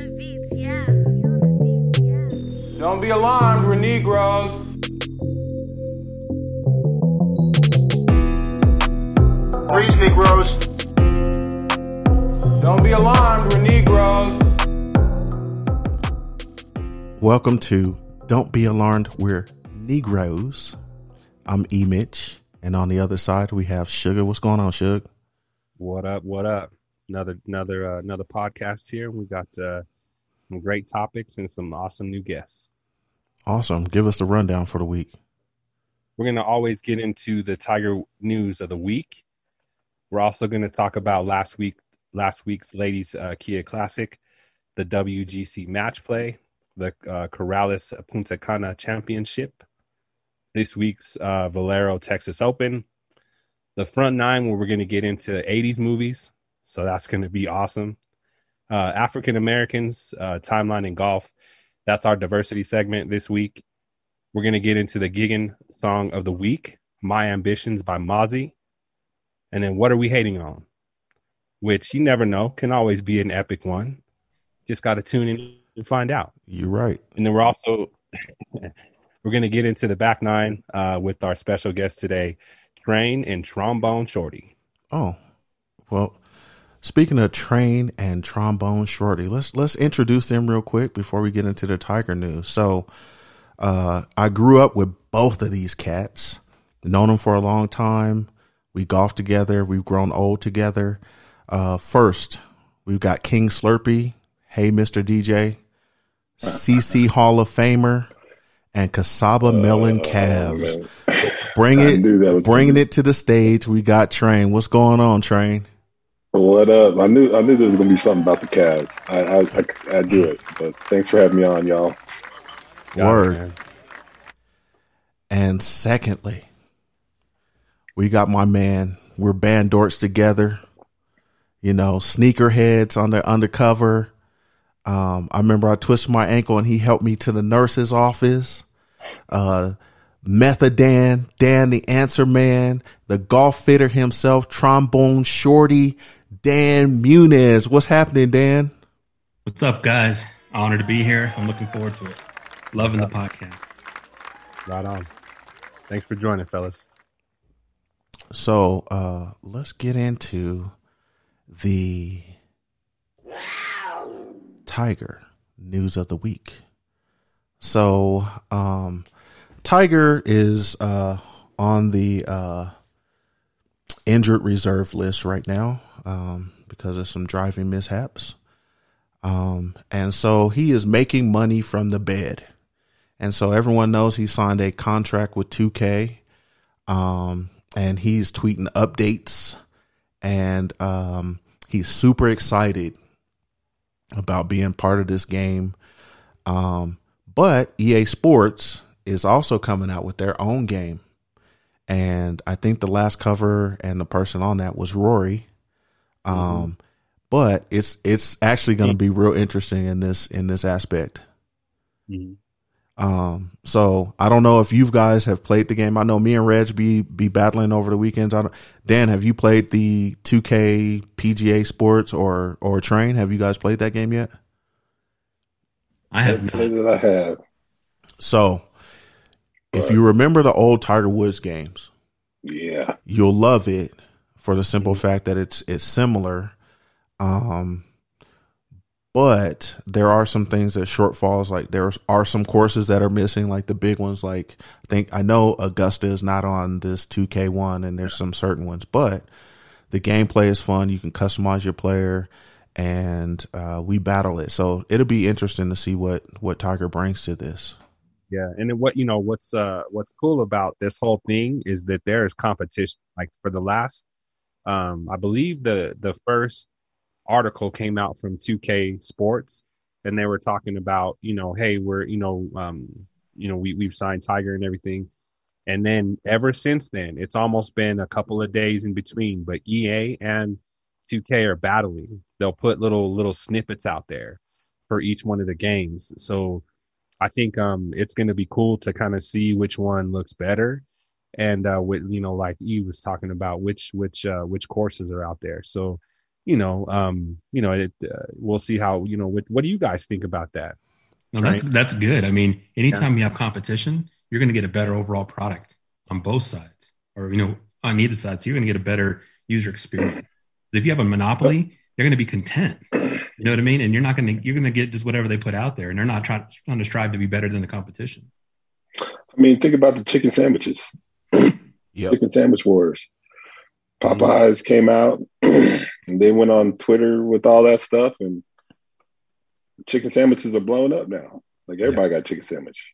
the beats, yeah. He on the beats, yeah. Don't be alarmed, we're Negroes. Preach, Negroes. Don't be alarmed, we're Negroes. Welcome to Don't Be Alarmed, We're Negroes. I'm E. Mitch, and on the other side we have Sugar. What's going on, Sugar? What up? What up? Another another uh, another podcast here. We got uh, some great topics and some awesome new guests. Awesome. Give us the rundown for the week. We're gonna always get into the Tiger news of the week. We're also gonna talk about last week last week's ladies uh, Kia Classic, the WGC match play, the uh, Corales Punta Cana Championship, this week's uh, Valero Texas Open, the front nine where we're going to get into 80s movies. So that's going to be awesome. Uh, African Americans, uh, timeline in golf. That's our diversity segment this week. We're going to get into the gigging song of the week, My Ambitions by Mozzy. And then what are we hating on? Which you never know, can always be an epic one. Just got to tune in and find out. You're right. And then we're also we're going to get into the back nine uh, with our special guest today, Train and Trombone Shorty. Oh, well, speaking of train and trombone shorty, let's let's introduce them real quick before we get into the Tiger news. So, uh, I grew up with both of these cats, known them for a long time. We golf together. We've grown old together. Uh, first, we've got King Slurpee. Hey, Mr. DJ. CC Hall of Famer and Casaba Melon Calves. Bring it, knew that was bringing it to the stage. We got Train. What's going on, Train? What up? I knew I knew there was gonna be something about the Cavs. I I, I, I do it, but thanks for having me on, y'all. Got it, Word. man. And secondly, we got my man. We're band dorks together. You know, sneakerheads on the undercover. Um, I remember I twisted my ankle and he helped me to the nurse's office. Uh, Method Dan, Dan the answer man, the golf fitter himself, trombone shorty, Dan Muniz. What's happening, Dan? What's up, guys? Honored to be here. I'm looking forward to it. Loving the podcast. Right on. Thanks for joining, fellas. So uh let's get into the Tiger news of the week. So um Tiger is uh on the uh injured reserve list right now um because of some driving mishaps. Um and so he is making money from the bed. And so everyone knows he signed a contract with 2K um, and he's tweeting updates and um, he's super excited about being part of this game. Um, but EA Sports is also coming out with their own game. And I think the last cover and the person on that was Rory. Um, but it's it's actually going to be real interesting in this in this aspect. Mhm. Um, so I don't know if you guys have played the game. I know me and Reg be be battling over the weekends. I don't, Dan, have you played the 2K PGA Sports or or Train? Have you guys played that game yet? I have not. that I have. So if you remember the old Tiger Woods games, Yeah. you'll love it for the simple fact that it's it's similar. Um, but there are some things that shortfalls. Like there are some courses that are missing, like the big ones. Like I think I know Augusta is not on this 2K one, and there's some certain ones, but the gameplay is fun. You can customize your player, and uh, we battle it. So it'll be interesting to see what what Tiger brings to this. Yeah, and what you know, what's uh, what's cool about this whole thing is that there is competition. Like for the last, um, I believe the the first article came out from 2K Sports, and they were talking about, you know, hey, we're, you know, um, you know, we we've signed Tiger and everything, and then ever since then, it's almost been a couple of days in between. But EA and 2K are battling. They'll put little little snippets out there for each one of the games. So I think um it's going to be cool to kind of see which one looks better and uh with you know like E was talking about which which uh which courses are out there. So you know, um, you know, it, uh, we'll see how you know. What, what do you guys think about that? No, that's Right. that's good. I mean, anytime you have competition, you're going to get a better overall product on both sides, or you know, on either side. So you're going to get a better user experience. If you have a monopoly, they're going to be content. You know what I mean? And you're not going to you're going to get just whatever they put out there, and they're not trying, trying to strive to be better than the competition. I mean, think about the chicken sandwiches, Yep. chicken sandwich wars. Popeyes came out and they went on Twitter with all that stuff, and chicken sandwiches are blowing up now. Like everybody got chicken sandwich.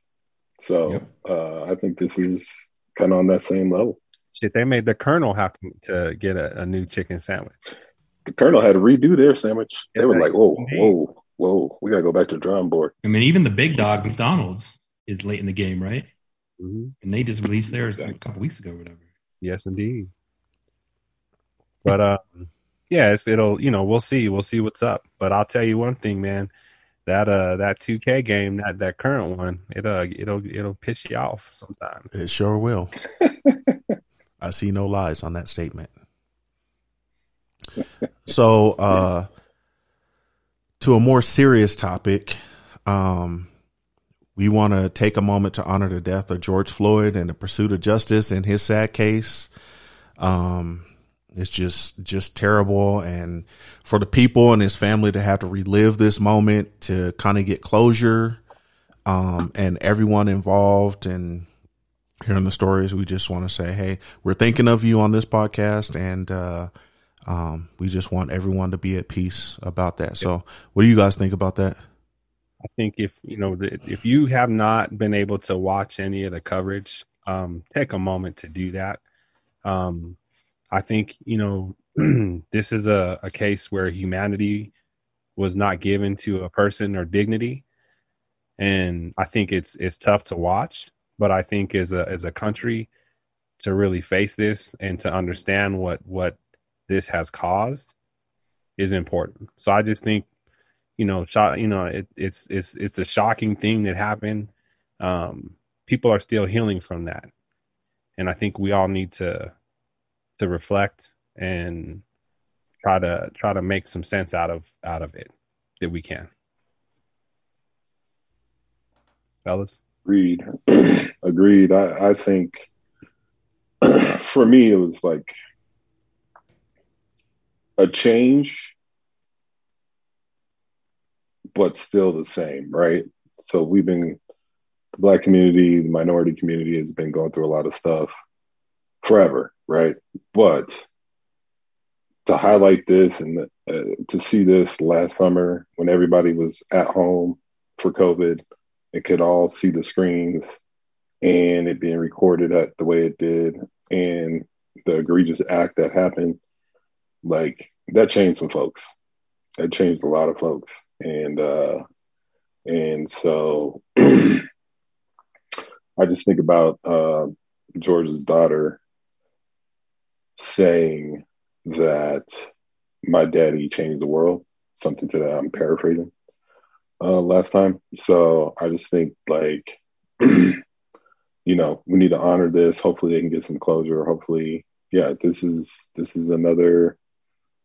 So Yep. uh, I think this is kind of on that same level. Shit, they made the Colonel have to, to get a, a new chicken sandwich. The Colonel had to redo their sandwich. They were like, "Whoa, indeed. whoa, whoa, we got to go back to the drawing board." I mean, even the big dog McDonald's is late in the game, right? Hmm And they just released theirs a couple weeks ago, or whatever. Yes, indeed. But uh, yeah, it's, it'll you know we'll see we'll see what's up. But I'll tell you one thing, man. That uh that 2K game that that current one it uh it'll it'll piss you off sometimes. It sure will. I see no lies on that statement. So, uh, to a more serious topic, um, we want to take a moment to honor the death of George Floyd and the pursuit of justice in his sad case. Um, it's just just terrible, and for the people and his family to have to relive this moment to kind of get closure, um, and everyone involved and hearing the stories, we just want to say, hey, we're thinking of you on this podcast, and uh, um, we just want everyone to be at peace about that. So, what do you guys think about that? I think if you know the, if you have not been able to watch any of the coverage, um, take a moment to do that. Um, I think you know this is a, a case where humanity was not given to a person or dignity, and I think it's it's tough to watch. But I think as a as a country to really face this and to understand what what this has caused is important. So I just think you know, shot, you know, it, it's it's it's a shocking thing that happened. Um, people are still healing from that, and I think we all need to to reflect and try to try to make some sense out of out of it that we can. Fellas, Agreed. Agreed. I, I think for me, it was like a change, but still the same, right? So we've been, the Black community, the minority community has been going through a lot of stuff forever, right? But to highlight this and uh, to see this last summer when everybody was at home for COVID and could all see the screens and it being recorded at the way it did and the egregious act that happened, like that changed some folks. That changed a lot of folks. And uh and so I just think about uh George's daughter saying that my daddy changed the world, something to that I'm paraphrasing uh, last time. So I just think like, you know, we need to honor this. Hopefully they can get some closure. Hopefully, yeah, this is this is another,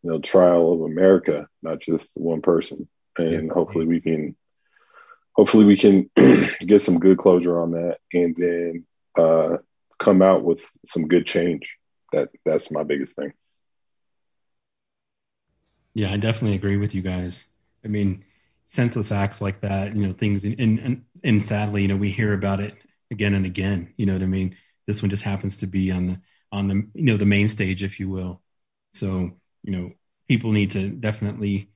you know, trial of America, not just one person. And Yeah. hopefully we can hopefully we can get some good closure on that and then uh come out with some good change. That that's my biggest thing. Yeah, I definitely agree with you guys. I mean, senseless acts like that, you know, things, and, and, and sadly, you know, we hear about it again and again. You know what I mean? This one just happens to be on the, on the, you know, the main stage, if you will. So, you know, people need to definitely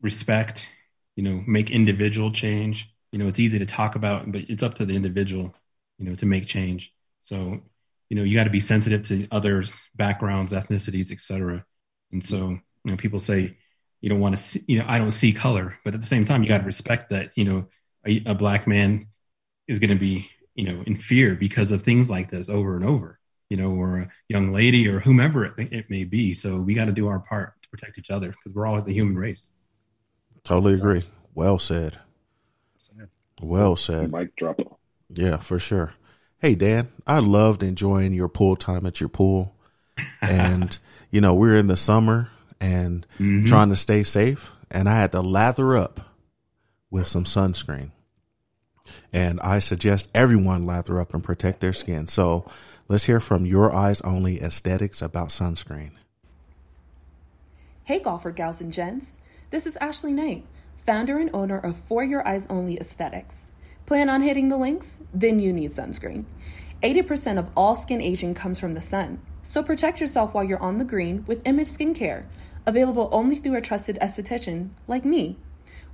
respect, you know, make individual change. You know, it's easy to talk about, but it's up to the individual, you know, to make change. So, you know, you got to be sensitive to others' backgrounds, ethnicities, et cetera. And so, you know, people say you don't want to see, you know, I don't see color, but at the same time, you got to respect that, you know, a, a black man is going to be, you know, in fear because of things like this over and over, you know, or a young lady or whomever it, it may be. So we got to do our part to protect each other because we're all the human race. Totally agree. Well said. Well said. Mic drop. Yeah, for sure. Hey, Dan, I loved enjoying your pool time at your pool. And, you know, we're in the summer and Mhm. trying to stay safe, and I had to lather up with some sunscreen. And I suggest everyone lather up and protect their skin. So let's hear from Your Eyes Only Aesthetics about sunscreen. Hey, golfer gals and gents. This is Ashley Knight, founder and owner of For Your Eyes Only Aesthetics. Plan on hitting the links? Then you need sunscreen. 80% of all skin aging comes from the sun, so protect yourself while you're on the green with Image Skincare, available only through a trusted esthetician like me.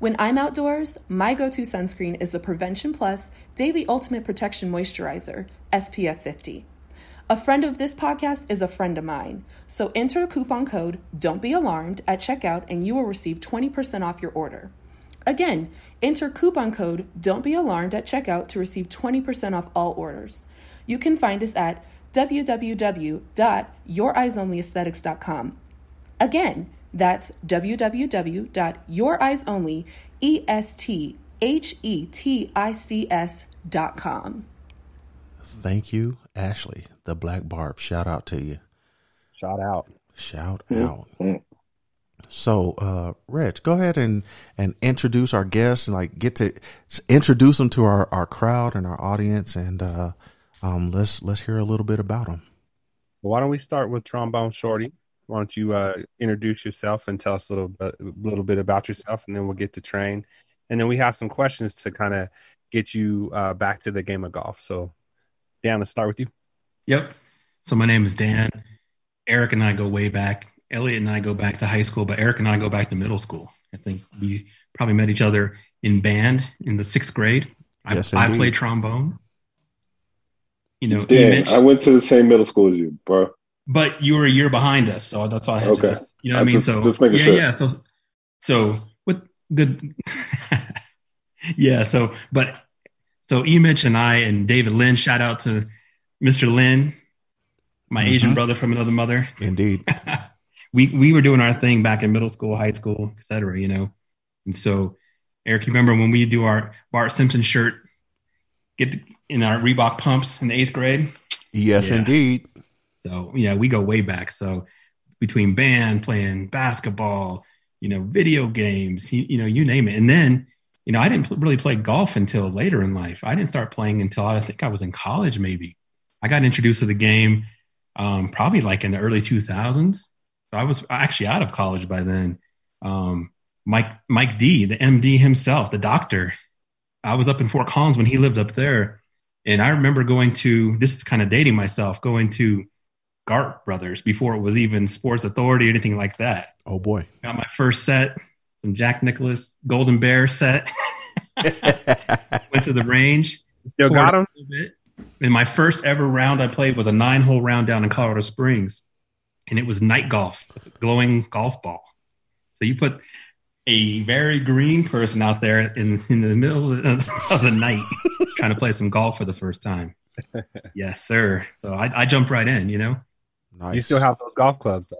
When I'm outdoors, my go to sunscreen is the Prevention Plus Daily Ultimate Protection Moisturizer, SPF 50. A friend of this podcast is a friend of mine. So enter coupon code Don't Be Alarmed at checkout and you will receive 20% off your order. Again, enter coupon code Don't Be Alarmed at checkout to receive 20% off all orders. You can find us at www.youreyesonlyaesthetics.com. Again, that's www.youreyesonly.com. Thank you, Ashley, the Black Barb. Shout out to you. Shout out. Shout Mm, out. mm. So, uh, Reg, go ahead and, and introduce our guests and like get to introduce them to our, our crowd and our audience. And, uh, um, let's, let's hear a little bit about them. Well, why don't we start with Trombone Shorty? Why don't you uh, introduce yourself and tell us a little bit, a little bit about yourself, and then we'll get to train, and then we have some questions to kind of get you uh, back to the game of golf. So, Dan, let's start with you. Yep. So my name is Dan. Eric and I go way back. Elliot and I go back to high school, but Eric and I go back to middle school. I think we probably met each other in band in the sixth grade. I, Yes, I indeed. played trombone. You know, Dan, Mitch, I went to the same middle school as you, bro. but you were a year behind us, so that's why I had Okay. to just, you know what I I mean? just- so just making yeah, sure. yeah. So, so what good? yeah. So, but so E. Mitch and I and David Lynn, shout out to Mr. Lynn, my Asian Mhm. brother from another mother. Indeed. we we were doing our thing back in middle school, high school, et cetera, you know. And so, Eric, you remember when we do our Bart Simpson shirt, get the, in our Reebok pumps in the eighth grade? Yes, Yeah. indeed. So yeah, we go way back. So between band, playing basketball, you know, video games, you, you know, you name it. And then, you know, I didn't pl- really play golf until later in life. I didn't start playing until I think I was in college, maybe. I got introduced to the game um, probably like in the early 2000s. So I was actually out of college by then. Um, Mike Mike D, the MD himself, the doctor. I was up in Fort Collins when he lived up there, and I remember going to. This is kind of dating myself. Going to Gart Brothers before it was even Sports Authority or anything like that. Oh boy. Got my first set, some Jack Nicklaus Golden Bear set. Went to the range. Still got poured him. A little bit. And my first ever round I played was a nine hole round down in Colorado Springs. And it was night golf, glowing golf ball. So you put a very green person out there in, in the middle of the, of the night trying to play some golf for the first time. Yes, sir. So I, I jumped right in, you know? nice. You still have those golf clubs though,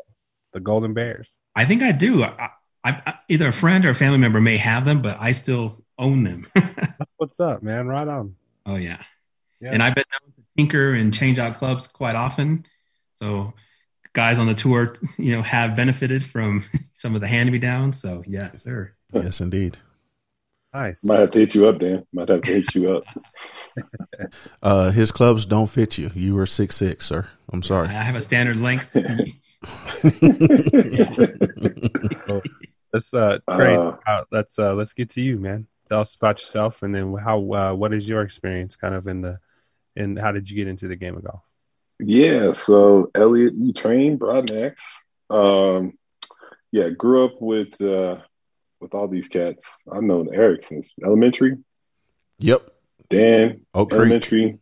the Golden Bears. I think I do. I, I, I, either a friend or a family member may have them, but I still own them. That's what's up, man. Right on. oh, yeah. Yeah. And I've been known to tinker and change out clubs quite often. So guys on the tour, you know, have benefited from some of the hand me downs. So yes, sir. yes, indeed. Nice. Might have to hit you up, Dan. Might have to hit you up. Uh, his clubs don't fit you. You were six six, sir. I'm sorry. I have a standard length. Let's uh, train. Uh, uh, let's uh, let's get to you, man. Tell us about yourself, and then how uh, what is your experience, kind of in the, and how did you get into the game of golf? Yeah, so Elliot, you trained Broadnax. Um, yeah, grew up with uh, with all these cats. I've known Eric since elementary. Yep. Dan, Oak Creek. elementary.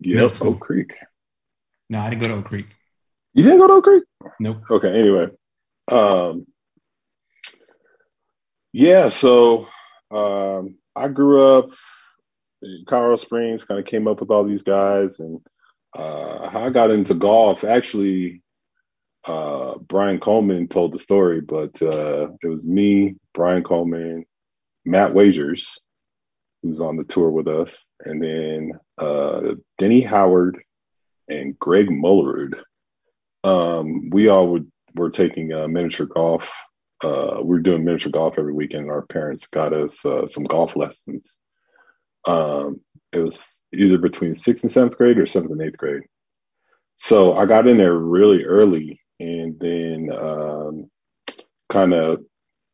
Middle Yep, school. Oak Creek. no, I didn't go to Oak Creek. You didn't go to Oak Creek? Nope. Okay, anyway. Um yeah, so um I grew up in Colorado Springs, kind of came up with all these guys and uh how I got into golf actually uh Brian Coleman told the story, but uh it was me, Brian Coleman, Matt Wagers, who's on the tour with us, and then uh Denny Howard and Greg Mullerud um, we all would we're taking uh, miniature golf. Uh, we were doing miniature golf every weekend. Our parents got us uh, some golf lessons. Um, it was either between sixth and seventh grade or seventh and eighth grade. So I got in there really early and then um, kind of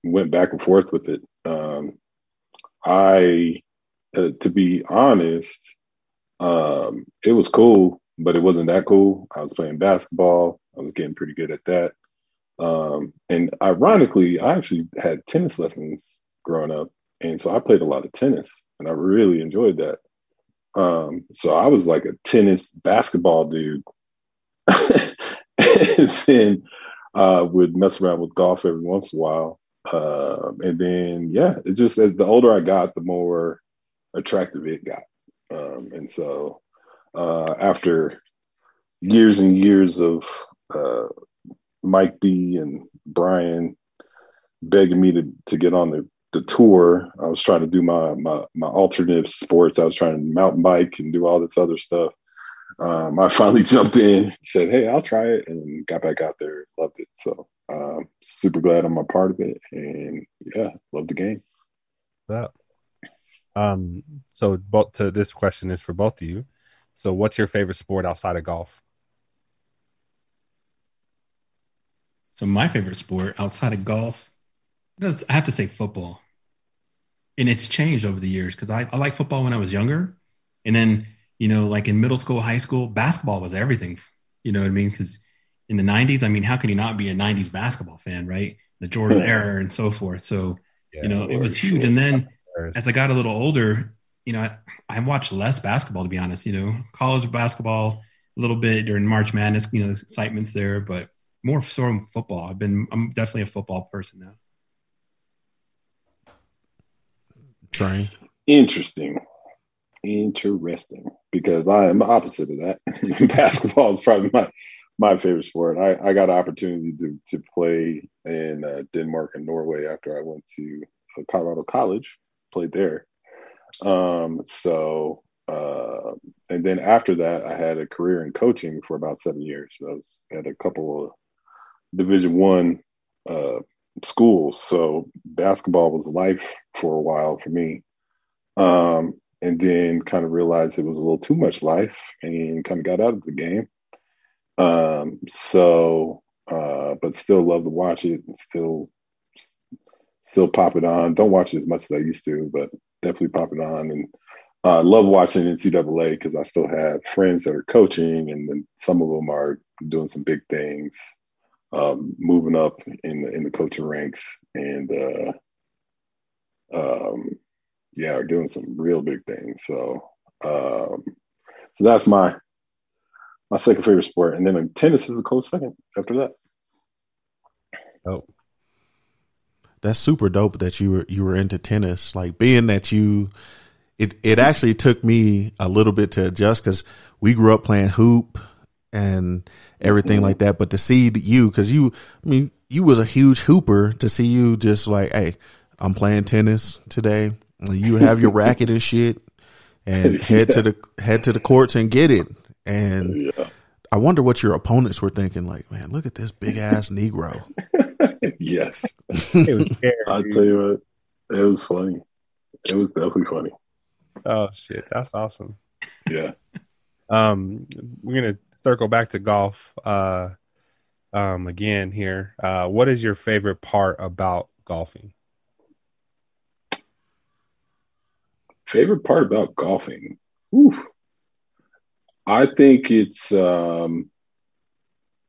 went back and forth with it. Um, I, uh, to be honest, um, it was cool, but it wasn't that cool. I was playing basketball. I was getting pretty good at that. Um, and ironically, I actually had tennis lessons growing up. And so I played a lot of tennis and I really enjoyed that. Um, so I was like a tennis basketball dude. and then uh, would mess around with golf every once in a while. Uh, and then, yeah, it just as the older I got, the more attractive it got. Um, and so uh, after years and years of uh, Mike D and Brian begging me to, to get on the, the tour, I was trying to do my, my, my alternative sports. I was trying to mountain bike and do all this other stuff. Um, I finally jumped in, said, Hey, I'll try it, and got back out there. Loved it. So, um, super glad I'm a part of it. And yeah, love the game. that. Um, so both to this question is for both of you. So what's your favorite sport outside of golf? So my favorite sport outside of golf, I have to say football. And it's changed over the years because I, I like football when I was younger. And then, you know, like in middle school, high school, basketball was everything. You know what I mean? Because in the 90s, I mean, how could you not be a 90s basketball fan, right? The Jordan era and so forth. So, you know, it was huge. And then as I got a little older, you know, I, I watched less basketball to be honest. You know, college basketball a little bit during March Madness. You know, excitement's there, but more so football. I've been, I'm definitely a football person now. Train. Interesting. Interesting. Because I am the opposite of that. Basketball is probably my my favorite sport. I, I got an opportunity to, to play in uh, Denmark and Norway after I went to Colorado College, played there. Um, so, uh, and then after that, I had a career in coaching for about seven years. I was at a couple of Division One uh, schools. So basketball was life for a while for me. Um, and then kind of realized it was a little too much life and kind of got out of the game. Um, so, uh, but still love to watch it and still, still pop it on. Don't watch it as much as I used to, but definitely pop it on. And uh, love watching NCAA because I still have friends that are coaching, and then some of them are doing some big things, um, moving up in the in the coaching ranks, and uh, um, yeah, are doing some real big things. So, um, so that's my my second favorite sport, and then uh, tennis is a close second after that. Oh, That's super dope that you were you were into tennis. Like being that you, it it actually took me a little bit to adjust because we grew up playing hoop and everything like that. But to see you, because you, I mean, you was a huge hooper. To see you just like, hey, I'm playing tennis today. You have your racket and shit, and head to the head to the courts and get it. And Yeah, I wonder what your opponents were thinking. Like, man, look at this big ass Negro. yes. it was scary. I tell you what, it was funny. It was definitely funny. Oh shit, that's awesome. Yeah. Um, we're gonna circle back to golf. Uh, um, again here. Uh, what is your favorite part about golfing? Favorite part about golfing? Oof. I think it's um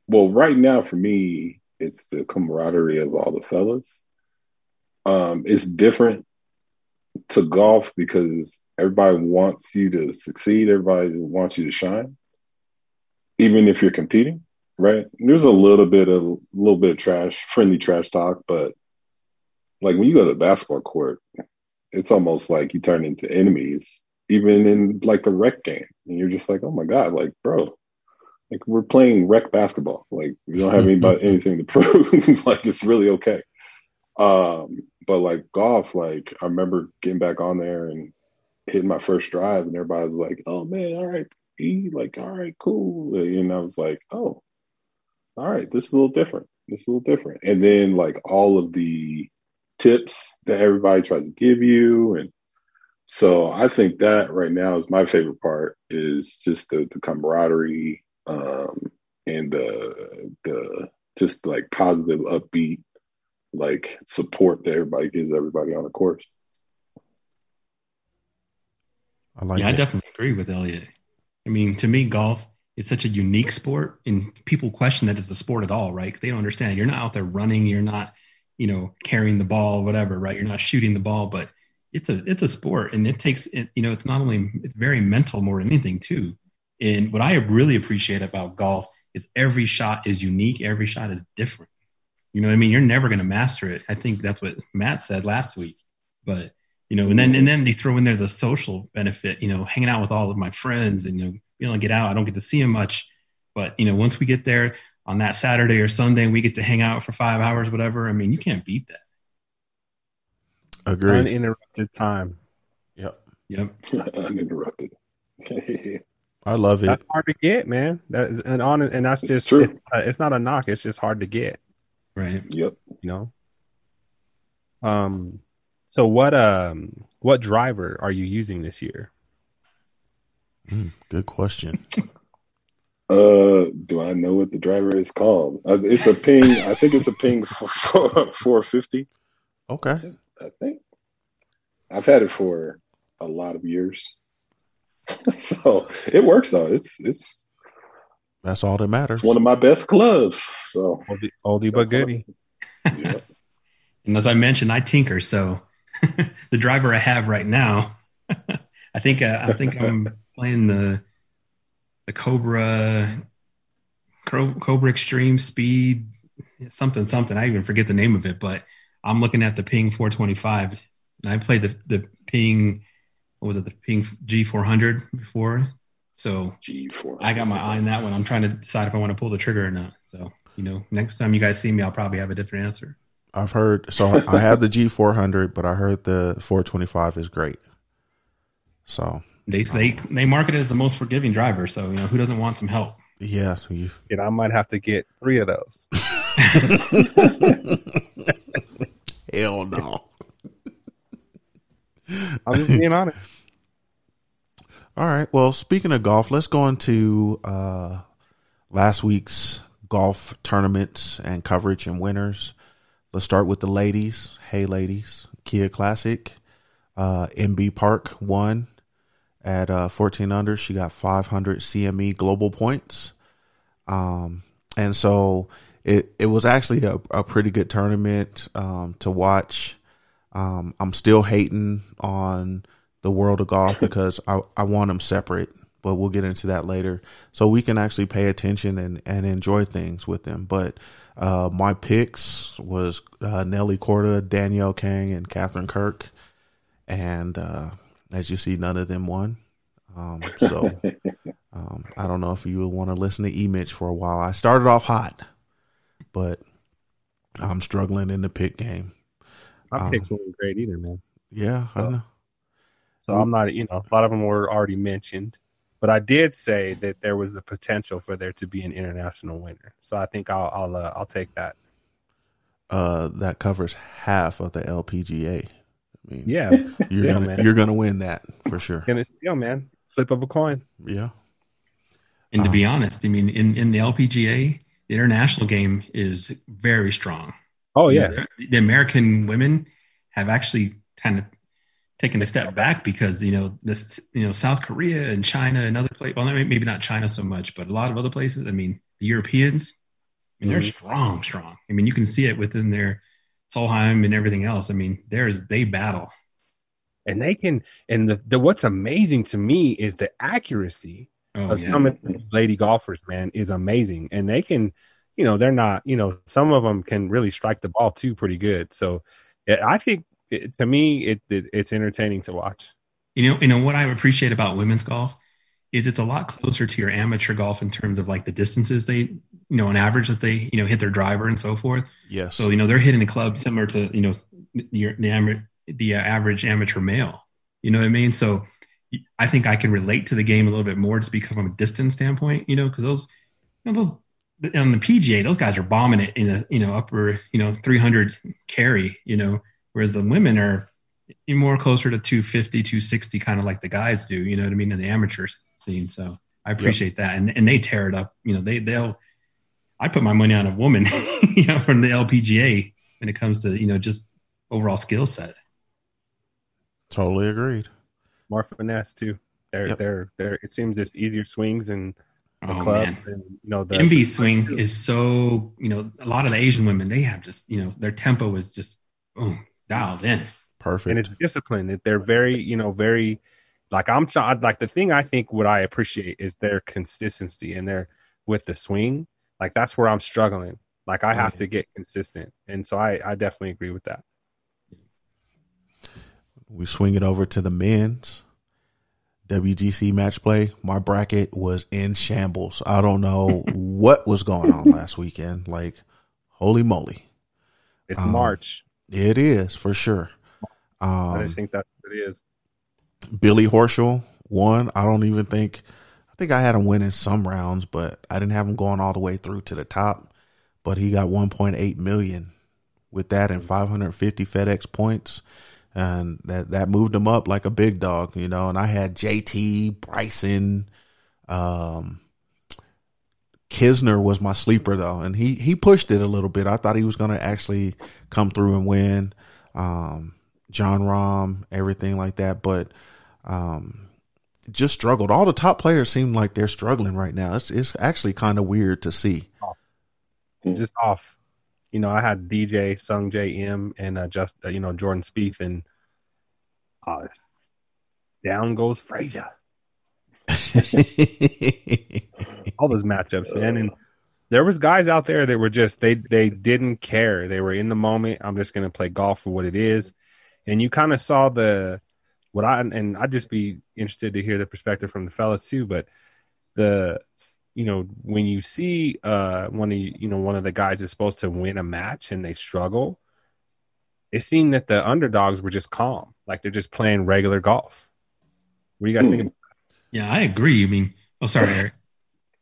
well right now for me it's the camaraderie of all the fellas. Um it's different to golf because everybody wants you to succeed, everybody wants you to shine. Even if you're competing, right? There's a little bit of a little bit of trash, friendly trash talk, but like when you go to the basketball court, it's almost like you turn into enemies, even in like a rec game. And you're just like, oh my God, like, bro, like we're playing rec basketball. Like we don't have anybody anything to prove. like it's really okay. Um, but like golf, like I remember getting back on there and hitting my first drive and everybody was like, Oh man, all right, E, like, all right, cool. And I was like, Oh, all right, this is a little different. This is a little different. And then like all of the tips that everybody tries to give you and so I think that right now is my favorite part is just the, the camaraderie um, and the the just like positive, upbeat, like support that everybody gives everybody on the course. I like yeah, I definitely agree with Elliot. I mean, to me, golf is such a unique sport, and people question that it's a sport at all, right? They don't understand. You're not out there running. You're not, you know, carrying the ball, whatever, right? You're not shooting the ball, but it's a it's a sport, and it takes, you know, it's not only it's very mental more than anything too. And what I really appreciate about golf is every shot is unique. Every shot is different. You know what I mean? You're never going to master it. I think that's what Matt said last week. But you know, and then and then they throw in there the social benefit. You know, hanging out with all of my friends and you know, being able to get out. I don't get to see them much, but you know, once we get there on that Saturday or Sunday, and we get to hang out for five hours, whatever. I mean, you can't beat that. Agreed. Uninterrupted time. Yep. Yep. Uninterrupted. I love it. That's hard to get, man. That is and on and that's It's just true. It's, uh, it's not a knock. It's just hard to get. Right. yep. You know. Um. So what um what driver are you using this year? Mm, good question. Uh, do I know what the driver is called? Uh, it's a ping. I think it's a ping four fifty. Okay. I think I've had it for a lot of years, so it works though. It's it's That's all that matters. it's one of my best clubs. So Oldie, oldie but goodie. Yep. And as I mentioned, I tinker. So the driver I have right now, I think uh, I think I'm playing the the Cobra Cobra Extreme Speed something something. I even forget the name of it, but I'm looking at the Ping 425, and I played the the Ping what was it the Ping G400 before. So G four. I got my eye on that one. I'm trying to decide if I want to pull the trigger or not. So you know, next time you guys see me, I'll probably have a different answer. I've heard. So I have the G400, but I heard the 425 is great. So They they they market it as the most forgiving driver, so you know who doesn't want some help. yeah, you, And I might have to get three of those. hell no. I'm just being honest. All right. Well, speaking of golf, let's go into uh, last week's golf tournaments and coverage and winners. Let's start with the ladies. Hey, ladies. Kia Classic. Uh, Inbee Park won at uh, 14 under. She got 500 CME global points. Um, and so it, it was actually a, a pretty good tournament um, to watch. Um, I'm still hating on the world of golf because I, I want them separate, but we'll get into that later. So we can actually pay attention and, and enjoy things with them. But uh, my picks was uh, Nelly Korda, Danielle Kang, and Katherine Kirk. And uh, as you see, none of them won. Um, so um, I don't know if you want to listen to E Mitch for a while. I started off hot, but I'm struggling in the pick game. My Um, picks weren't great either, man. Yeah, I know. So I'm not, you know, a lot of them were already mentioned, but I did say that there was the potential for there to be an international winner. So I think I'll I'll uh, I'll take that. uh, that covers half of the LPGA. I mean, Yeah, you're yeah, gonna man. you're gonna win that for sure. gonna steal, man. Flip of a coin. Yeah, And to be Uh-huh. honest, I mean, in in the LPGA, the international game is very strong. Oh You yeah, know, the, the American women have actually kind of taken a step back because you know this, you know, South Korea and China and other places. Well, maybe not China so much, but a lot of other places. I mean, the Europeans. I mean, they're Mhm. strong, strong. I mean, you can see it within their Solheim and everything else. I mean, there's they battle. and they can. And the, the what's amazing to me is the accuracy Oh of yeah. some of these lady golfers. Man, is amazing, and they can. You know, they're not. You know, some of them can really strike the ball too, pretty good. So, I think it, to me, it, it it's entertaining to watch. You know, you know what I appreciate about women's golf is it's a lot closer to your amateur golf in terms of like the distances they, you know, on average that they, you know, hit their driver and so forth. yes, So you know they're hitting the club similar to you know the the, the uh, average amateur male. You know what I mean? So I think I can relate to the game a little bit more just because from a distance standpoint. You know, because those you know, those on the PGA, those guys are bombing it in a you know upper you know 300 carry, you know, whereas the women are more closer to 250, 260, kind of like the guys do. You know what I mean in the amateur scene. So I appreciate that, and and they tear it up. You know, they they'll. I put my money on a woman, you know, from the LPGA when it comes to you know just overall skill set. Totally agreed. More finesse too. They're Yep. they're they're. It seems just easier swings and the Oh, club man. and you know the Inbee swing is so you know a lot of the Asian women they have just you know their tempo is just boom dialed in. Perfect. and it's discipline. That They're very, you know, very like I'm trying. Like the thing I think what I appreciate is their consistency and their with the swing. Like that's where I'm struggling. Like I have to get consistent, and so I I definitely agree with that. we swing it over to the men's WGC match play. My bracket was in shambles. I don't know what was going on last weekend. Like, holy moly. It's Um, March. It is for sure. I Um, just think that's what it is. Billy Horschel won. I don't even think, I think I had him winning some rounds, but I didn't have him going all the way through to the top. But he got 1.8 million with that and 550 FedEx points. And that, that moved him up like a big dog, you know. And I had JT, Bryson, um, Kisner was my sleeper though, and he he pushed it a little bit. I thought he was going to actually come through and win. Um, Jon Rahm, everything like that, but um, just struggled. All the top players seem like they're struggling right now. It's it's actually kind of weird to see. Just off. You know, I had DJ Sungjae Im and uh, just uh, you know Jordan Spieth and uh, down goes Frazier. all those matchups, man. And there was guys out there that were just they they didn't care. They were in the moment. I'm just gonna play golf for what it is. And you kind of saw the what I and I'd just be interested to hear the perspective from the fellas too. But the you know when you see uh one of you you know one of the guys is supposed to win a match and they struggle, it seemed that the underdogs were just calm, like they're just playing regular golf. What do you guys Hmm. think? Yeah, I agree. I mean, oh, sorry, Eric.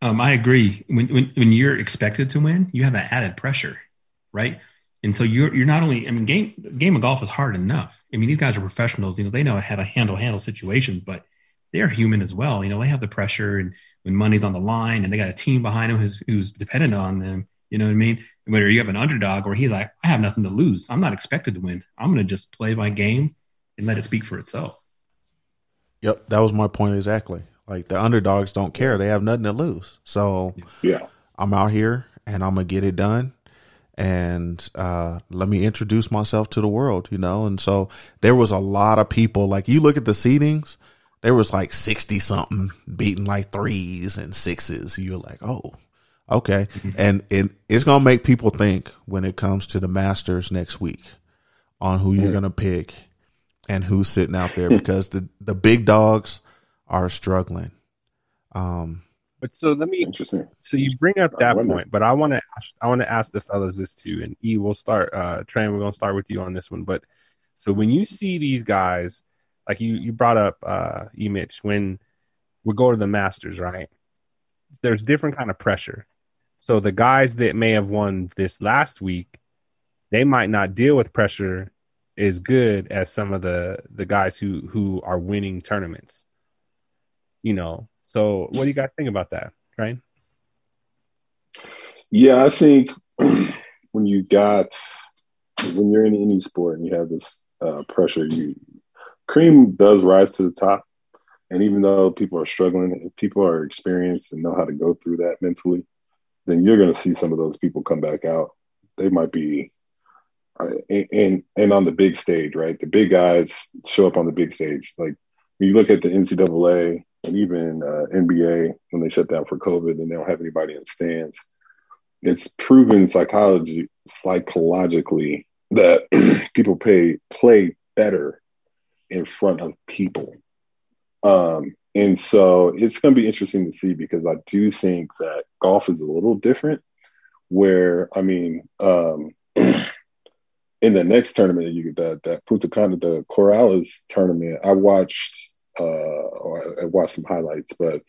Um, I agree. When, when when you're expected to win, you have that added pressure, right? And so you're you're not only. I mean, game game of golf is hard enough. I mean, these guys are professionals. You know, they know how to handle handle situations, but they're human as well. You know, they have the pressure, and when money's on the line, and they got a team behind them who's who's dependent on them. You know what I mean? Whether you have an underdog or he's like, I have nothing to lose. I'm not expected to win. I'm going to just play my game and let it speak for itself. Yep, that was my point exactly. Like the underdogs don't care; they have nothing to lose. So Yeah. I'm out here and I'm gonna get it done. And uh, let me introduce myself to the world, you know. And so there was a lot of people. Like you look at the seedings, there was like sixty something beating like threes and sixes. You're like, oh, okay. And it, it's gonna make people think when it comes to the Masters next week on who you're gonna pick and who's sitting out there because the the big dogs are struggling. Um, But so let me Interesting. so you bring up that point, but I want to ask, I want to ask the fellas this too, and E, we'll start. Uh, Trey, we're gonna start with you on this one. But so when you see these guys, like you you brought up, uh, E, Mitch, when we go to the Masters, right? There's different kind of pressure. So the guys that may have won this last week, they might not deal with pressure as good as some of the the guys who who are winning tournaments. You know, so what do you guys think about that, right? Yeah, I think when you got when you're in any sport and you have this uh, pressure, you cream does rise to the top. And even though people are struggling, if people are experienced and know how to go through that mentally, then you're going to see some of those people come back out. They might be, and, and on the big stage, right? The big guys show up on the big stage. Like when you look at the NCAA and even uh, NBA when they shut down for COVID and they don't have anybody in the stands, it's proven psychology psychologically that people pay play better in front of people. Um, and so it's going to be interesting to see because I do think that golf is a little different. Where I mean, um, in the next tournament, you that that Punta Cana, the Corales tournament. I watched, uh, or I watched some highlights, but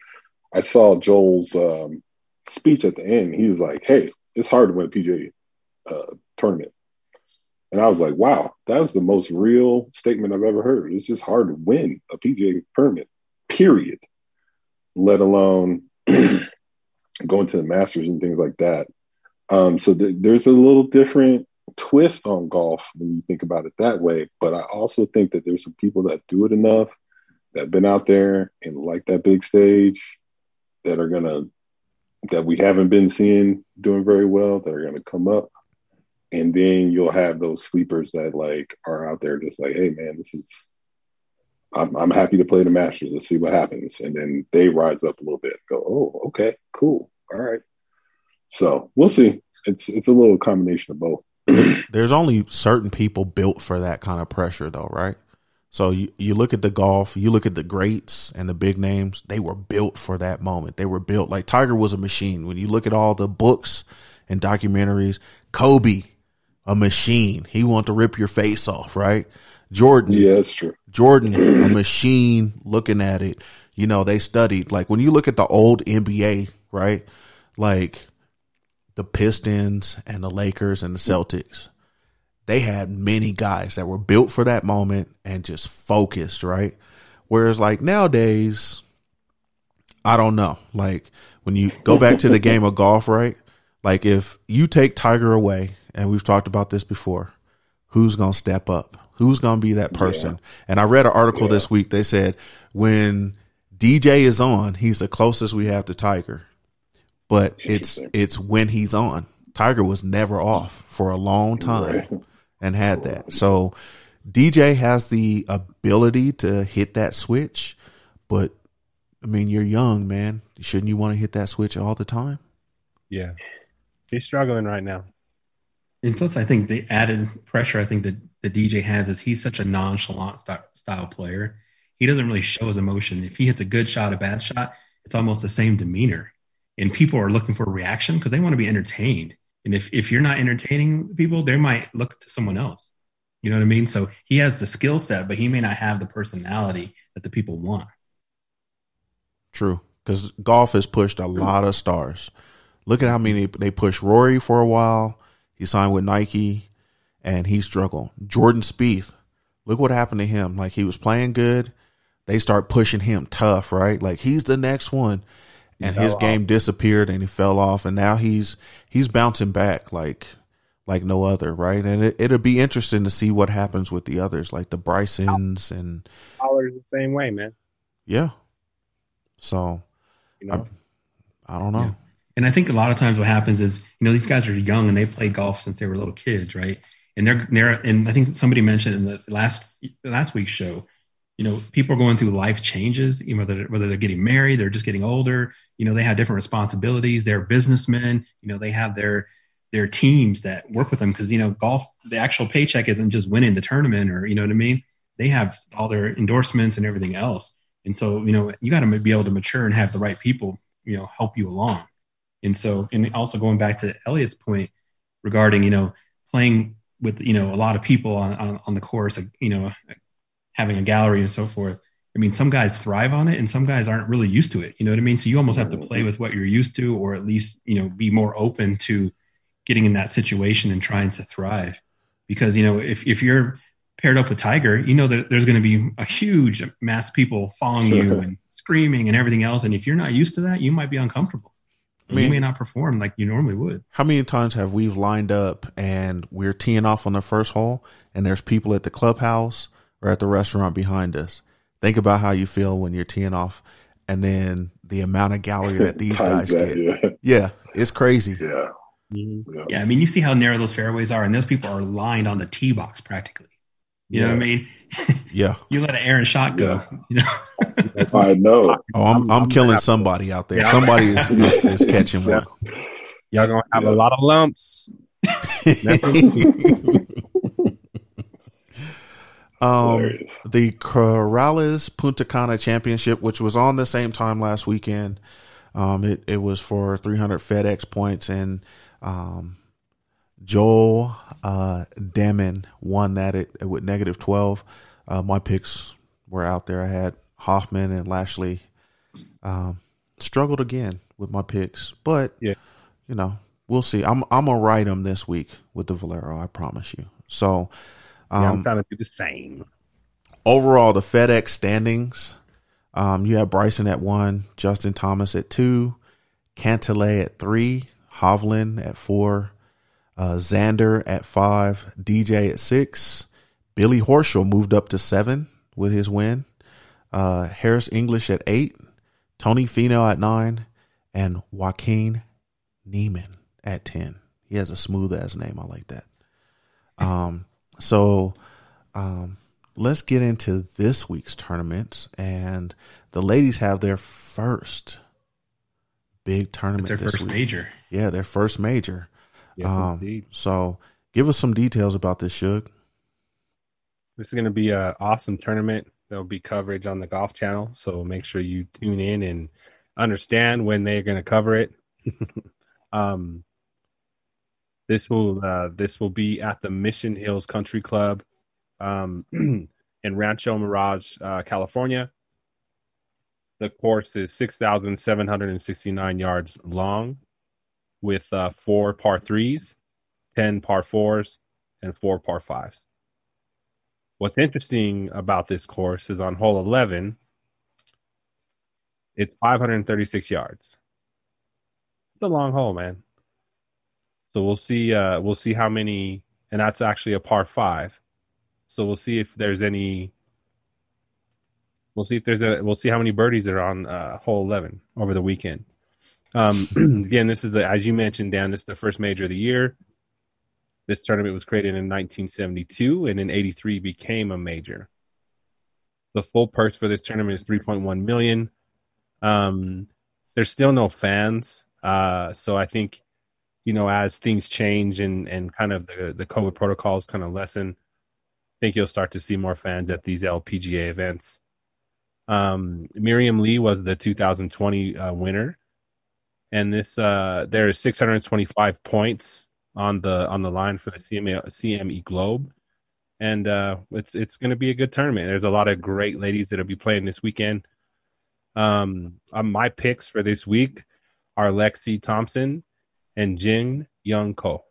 I saw Joel's um, speech at the end, he was like, "Hey, it's hard to win a PGA uh, tournament," and I was like, "Wow, that was the most real statement I've ever heard. It's just hard to win a PGA tournament, period. Let alone going to the Masters and things like that." Um, so th- there's a little different twist on golf when you think about it that way. But I also think that there's some people that do it enough that have been out there and like that big stage that are gonna that we haven't been seeing doing very well that are gonna come up. And then you'll have those sleepers that like are out there just like, hey man, this is I'm, I'm happy to play the Masters. Let's see what happens. And then they rise up a little bit. Go, oh, okay, cool, all right. So we'll see. It's it's a little combination of both. There's only certain people built for that kind of pressure, though, right? So you, you look at the golf, you look at the greats and the big names, they were built for that moment. They were built like Tiger was a machine. When you look at all the books and documentaries, Kobe, a machine. He wanted to rip your face off, right? Jordan, Yeah, that's true. Jordan, a machine looking at it. You know, they studied. Like when you look at the old NBA, right? Like the Pistons and the Lakers and the Celtics, they had many guys that were built for that moment and just focused, right? Whereas like nowadays, I don't know. Like when you go back to the game of golf, right? Like if you take Tiger away, and we've talked about this before, who's going to step up? Who's going to be that person? And I read an article Yeah. this week. They said when DJ is on, he's the closest we have to Tiger. But it's it's when he's on. Tiger was never off for a long time and had that. So DJ has the ability to hit that switch, but I mean, you're young, man. Shouldn't you want to hit that switch all the time? Yeah. He's struggling right now. And plus, I think the added pressure I think that the DJ has is he's such a nonchalant style player. He doesn't really show his emotion. If he hits a good shot, a bad shot, it's almost the same demeanor. And people are looking for a reaction because they want to be entertained. And if, if you're not entertaining people, they might look to someone else. You know what I mean? So he has the skill set, but he may not have the personality that the people want. True, because golf has pushed a lot of stars. Look at how many they pushed Rory for a while. He signed with Nike, and he struggled. Jordan Spieth, look what happened to him. Like he was playing good, they start pushing him tough, right? Like he's the next one, and his game disappeared, and he fell off, and now he's he's bouncing back like like no other, right? And it, it'll be interesting to see what happens with the others, like the Brysons, and Fowler's the same way, man. yeah. So You know, I don't know. And I think a lot of times what happens is, you know, these guys are young and they played golf since they were little kids, right? And they're they're and I think somebody mentioned in the last last week's show, you know, people are going through life changes, you know, whether whether they're getting married, they're just getting older, you know, they have different responsibilities, they're businessmen, you know, they have their their teams that work with them because you know golf the actual paycheck isn't just winning the tournament or you know what I mean. They have all their endorsements and everything else. And so, you know, you got to be able to mature and have the right people, you know, help you along. And so, and also going back to Elliot's point regarding, you know, playing with, you know, a lot of people on, on, on the course, you know, having a gallery and so forth. I mean, some guys thrive on it and some guys aren't really used to it. You know what I mean? So you almost have to play with what you're used to, or at least, you know, be more open to getting in that situation and trying to thrive. Because, you know, if, if you're paired up with Tiger, you know that there's going to be a huge mass of people following you and screaming and everything else. And if you're not used to that, you might be uncomfortable. I mean- you may not perform like you normally would. How many times have we lined up and we're teeing off on the first hole and there's people at the clubhouse or at the restaurant behind us? Think about how you feel when you're teeing off and then the amount of gallery that these guys that, get. yeah. Yeah, it's crazy. Yeah. Mm-hmm. yeah. Yeah, I mean, you see how narrow those fairways are, and those people are lined on the tee box practically. You know what I mean? Yeah. You let an errant shot go. You know, I know. Oh, I'm I'm, killing somebody out there. Somebody is, is, is catching one. y'all gonna have Yeah. a lot of lumps. Um, Hilarious. the Corales Punta Cana Championship, which was on the same time last weekend. Um, it, it was for 300 FedEx points, and um, Joel uh, Dahmen won that at, with negative 12. Uh, my picks were out there. I had Hoffman and Lashley. Um, struggled again with my picks, but Yeah. you know, we'll see. I'm I'm gonna ride them this week with the Valero. I promise you. So, Yeah, I'm um, trying to do the same. overall, the FedEx standings. Um, you have Bryson at one, Justin Thomas at two, Cantlay at three, Hovland at four, uh, Xander at five, DJ at six, Billy Horschel moved up to seven with his win, uh, Harris English at eight, Tony Finau at nine, and Joaquin Niemann at ten. He has a smooth ass name. I like that. Um, so, um, let's get into this week's tournaments. And the ladies have their first big tournament. It's their this first week. major. Yeah, their first major. Yes, um, indeed. so give us some details about this, Shug. This is going to be an awesome tournament. There'll be coverage on the Golf Channel, so make sure you tune in and understand when they're going to cover it. um, this will uh, this will be at the Mission Hills Country Club um, in Rancho Mirage, uh, California. The course is six thousand seven hundred and sixty nine yards long, with uh, four par threes, ten par fours, and four par fives. What's interesting about this course is on hole 11, it's 536 yards. It's a long hole, man. So we'll see uh we'll see how many and that's actually a par 5. So we'll see if there's any we'll see if there's a we'll see how many birdies are on uh hole 11 over the weekend. Um again, this is the as you mentioned Dan, this is the first major of the year. This tournament was created in 1972 and in 83 became a major. The full purse for this tournament is 3.1 million. Um, there's still no fans, uh, so I think you know as things change and and kind of the the COVID protocols kind of lessen, I think you'll start to see more fans at these LPGA events. Um, Mirim Lee was the 2020 uh, winner, and this uh, there is 625 points on the on the line for the CME, CME Globe, and uh, it's it's going to be a good tournament. There's a lot of great ladies that'll be playing this weekend. Um, uh, my picks for this week are Lexi Thompson and Jin Young Ko.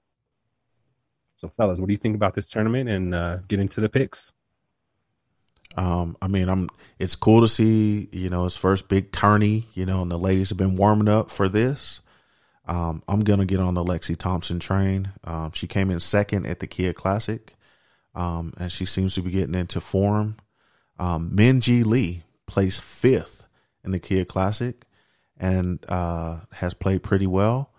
So, fellas, what do you think about this tournament? And uh, get into the picks. Um, I mean, I'm. It's cool to see, you know, his first big tourney. You know, and the ladies have been warming up for this. Um, I'm gonna get on the Lexi Thompson train. Um, she came in second at the Kia Classic, um, and she seems to be getting into form. Um, Minjee Lee placed fifth in the Kia Classic, and uh, has played pretty well.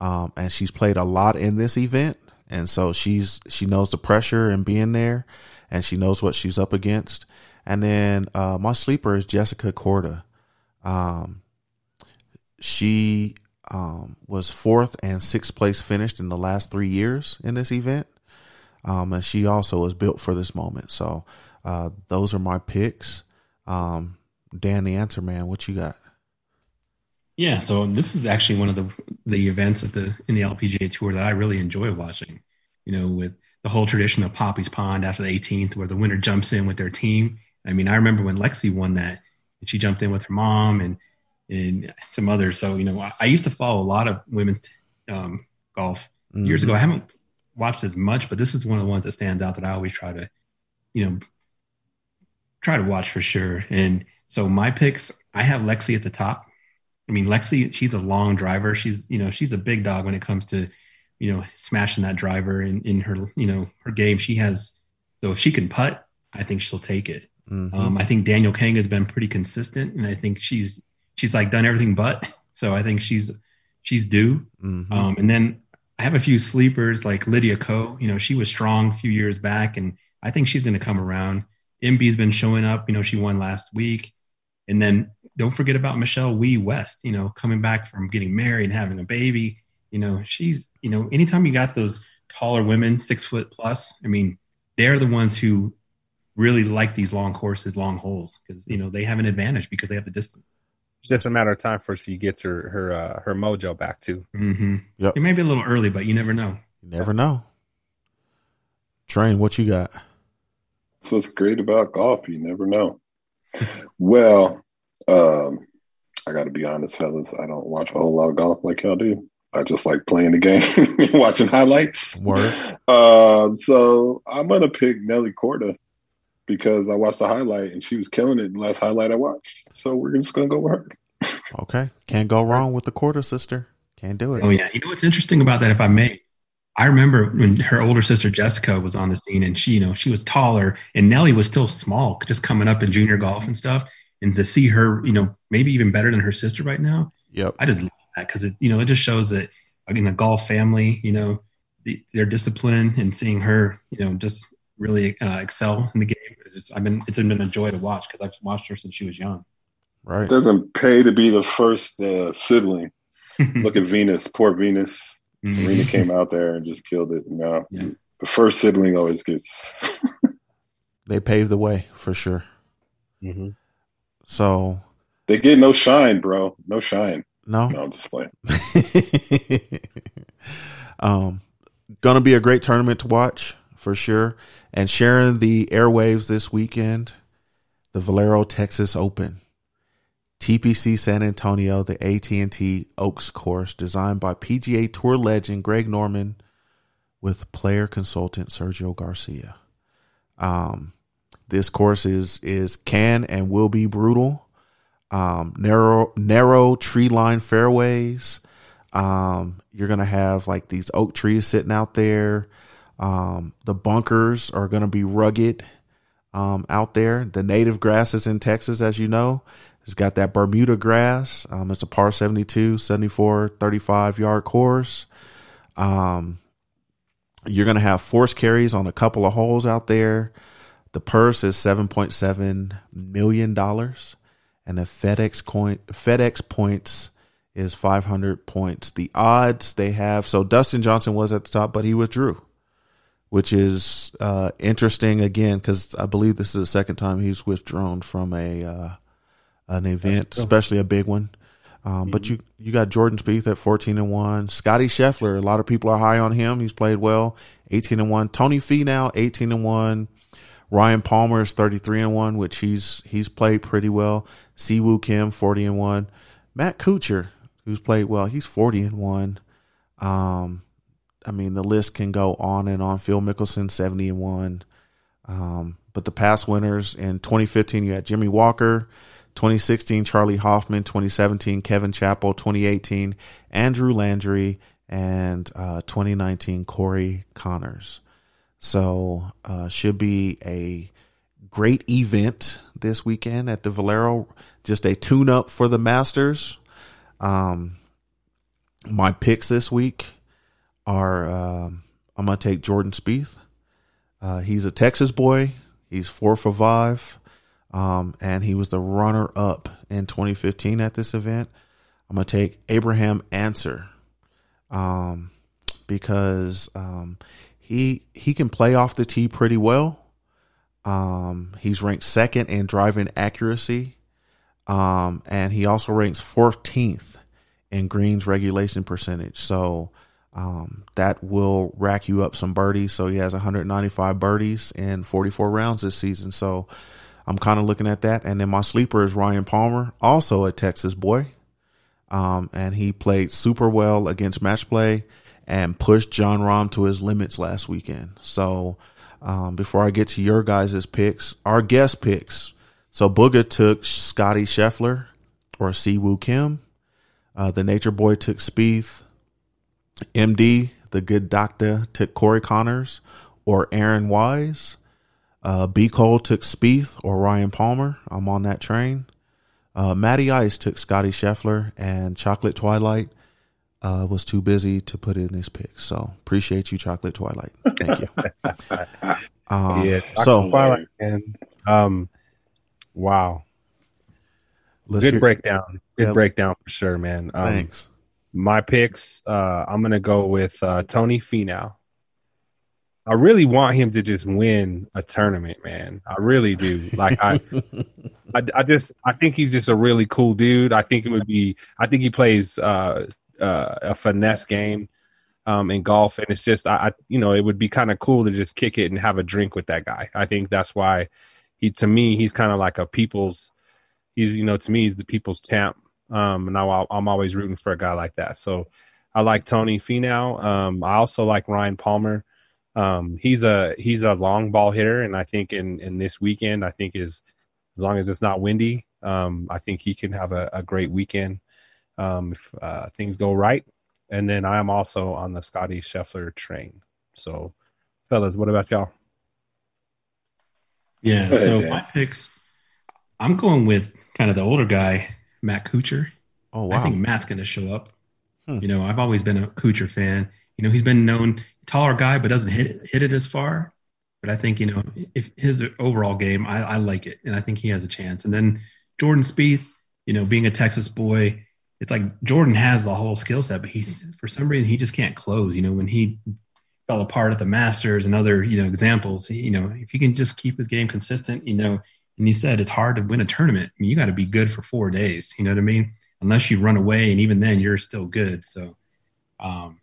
Um, and she's played a lot in this event, and so she's she knows the pressure and being there, and she knows what she's up against. And then uh, my sleeper is Jessica Korda. Um, she um, was fourth and sixth place finished in the last three years in this event. Um, and she also was built for this moment. So uh, those are my picks. Um, Dan the answer man, what you got? Yeah, so this is actually one of the the events of the in the LPGA tour that I really enjoy watching. You know, with the whole tradition of Poppy's Pond after the 18th, where the winner jumps in with their team. I mean, I remember when Lexi won that, and she jumped in with her mom and and some others. So you know, I, I used to follow a lot of women's um, golf years Mhm. ago. I haven't watched as much, but this is one of the ones that stands out that I always try to, you know, try to watch for sure. And so my picks, I have Lexi at the top. I mean, Lexi, she's a long driver. She's, you know, she's a big dog when it comes to, you know, smashing that driver in, in her, you know, her game. She has, so if she can putt, I think she'll take it. Mhm. Um, I think Danielle Kang has been pretty consistent, and I think she's she's like done everything but. So I think she's she's due. Mhm. Um, and then I have a few sleepers like Lydia Ko. You know, she was strong a few years back, and I think she's going to come around. Inbee's been showing up. You know, she won last week. And then don't forget about Michelle Wie West. You know, coming back from getting married and having a baby. You know, she's you know, anytime you got those taller women, six foot plus, I mean, they're the ones who really like these long courses, long holes, because you know they have an advantage because they have the distance. It's just a matter of time before she gets her her uh, her mojo back too. Mm-hmm. Yep. It may be a little early, but you never know. You never know. Train, what you got? That's what's great about golf. You never know. Well, um, I got to be honest, fellas. I don't watch a whole lot of golf like y'all do. I just like playing the game and watching highlights. Word. Um, so I'm gonna pick Nelly Korda because I watched the highlight and she was killing it in the last highlight I watched. So we're just gonna go with her. Okay. Can't go wrong with the Korda sister. Can't do it. Oh yeah, you know what's interesting about that? If I may, I remember when her older sister Jessica was on the scene, and she, you know, she was taller, and Nelly was still small, just coming up in junior golf and stuff. And to see her, you know, maybe even better than her sister right now, Yep. I just love that because it, you know, it just shows that in a golf family, you know, the, their discipline and seeing her, you know, just really uh, excel in the game. It's just, I've been, it's been a joy to watch because I've watched her since she was young. Right. It doesn't pay to be the first uh, sibling. Look at Venus, poor Venus. Serena came out there and just killed it. No, Yeah. the first sibling always gets. They paved the way for sure. hmm So they get no shine, bro. No shine. no. No, I'm just playing. um, gonna be a great tournament to watch for sure. And sharing the airwaves this weekend, the Valero Texas Open, TPC San Antonio, the AT&T Oaks course designed by PGA Tour legend Greg Norman with player consultant Sergio Garcia. Um, this course is is can and will be brutal. Um, narrow narrow tree line fairways. Um, you're gonna have like these oak trees sitting out there. Um, the bunkers are gonna be rugged um, out there. The native grasses in Texas, as you know, it's got that Bermuda grass. Um, it's a par 72, 74, 35 yard course. Um, you're going to have force carries on a couple of holes out there. The purse is $7.7 million. And the FedEx coin, FedEx points is 500 points. The odds they have, so Dustin Johnson was at the top, but he withdrew, which is uh, interesting again, because I believe this is the second time he's withdrawn from a, uh, an event, especially a big one. Um, But you you got Jordan Spieth at fourteen and one. Scotty Scheffler, a lot of people are high on him. He's played well, eighteen and one. Tony Finau, eighteen and one. Ryan Palmer is thirty three and one, which he's he's played pretty well. Siwoo Kim, forty and one. Matt Kuchar, who's played well, he's forty and one. Um, I mean the list can go on and on. Phil Mickelson, seventy and one. Um, but the past winners in 2015, you had Jimmy Walker, 2016, Charley Hoffman, 2017, Kevin Chappell, 2018, Andrew Landry, and uh, 2019, Corey Conners. So, uh, should be a great event this weekend at the Valero. Just a tune up for the Masters. Um, my picks this week are um, I'm going to take Jordan Spieth. Uh, he's a Texas boy. He's four for five. Um, and he was the runner up in 2015 at this event. I'm going to take Abraham Ancer um, because um, he he can play off the tee pretty well. Um, he's ranked second in driving accuracy, um, and he also ranks 14th in greens regulation percentage. So um, that will rack you up some birdies. So he has 195 birdies in 44 rounds this season. So I'm kind of looking at that. And then my sleeper is Ryan Palmer, also a Texas boy. Um, and he played super well against match play and pushed Jon Rahm to his limits last weekend. So um, before I get to your guys' picks, our guest picks. So Booger took Scotty Scheffler or Siwoo Kim. Uh, the Nature Boy took Spieth. MD, the good doctor, took Corey Conners or Aaron Wise. Uh, B. Cole took Spieth or Ryan Palmer. I'm on that train. Uh, Matty Ice took Scotty Scheffler, and Chocolate Twilight uh, was too busy to put in his pick. So appreciate you, Chocolate Twilight. Thank you. Um, yeah. so Twilight, man. Um, wow. let's Good hear- breakdown. Good Yeah. breakdown for sure, man. Um, Thanks. My picks, uh, I'm gonna go with uh, Tony Finau. I really want him to just win a tournament, man. I really do. Like I, I, I just I think he's just a really cool dude. I think it would be. I think he plays uh, uh, a finesse game um, in golf, and it's just I, I you know it would be kind of cool to just kick it and have a drink with that guy. I think that's why he to me he's kind of like a people's. He's you know to me he's the people's champ Um, and I, I'm always rooting for a guy like that. So I like Tony Finau. Um, I also like Ryan Palmer. Um, he's a he's a long ball hitter, and I think in in this weekend, I think is as long as it's not windy, um, I think he can have a, a great weekend um, if uh, things go right. And then I am also on the Scotty Scheffler train. So, fellas, what about y'all? Yeah. So my picks, I'm going with kind of the older guy, Matt Kuchar. Oh wow! I think Matt's going to show up. Hmm. You know, I've always been a Kuchar fan. You know, he's been known taller guy, but doesn't hit it, hit it as far. But I think you know, if his overall game, I, I like it, and I think he has a chance. And then Jordan Spieth, you know, being a Texas boy, it's like Jordan has the whole skill set, but he's for some reason he just can't close. You know, when he fell apart at the Masters and other you know examples, you know, if he can just keep his game consistent, you know, and he said it's hard to win a tournament. I mean, you got to be good for four days. You know what I mean? Unless you run away, and even then, you're still good. So, um,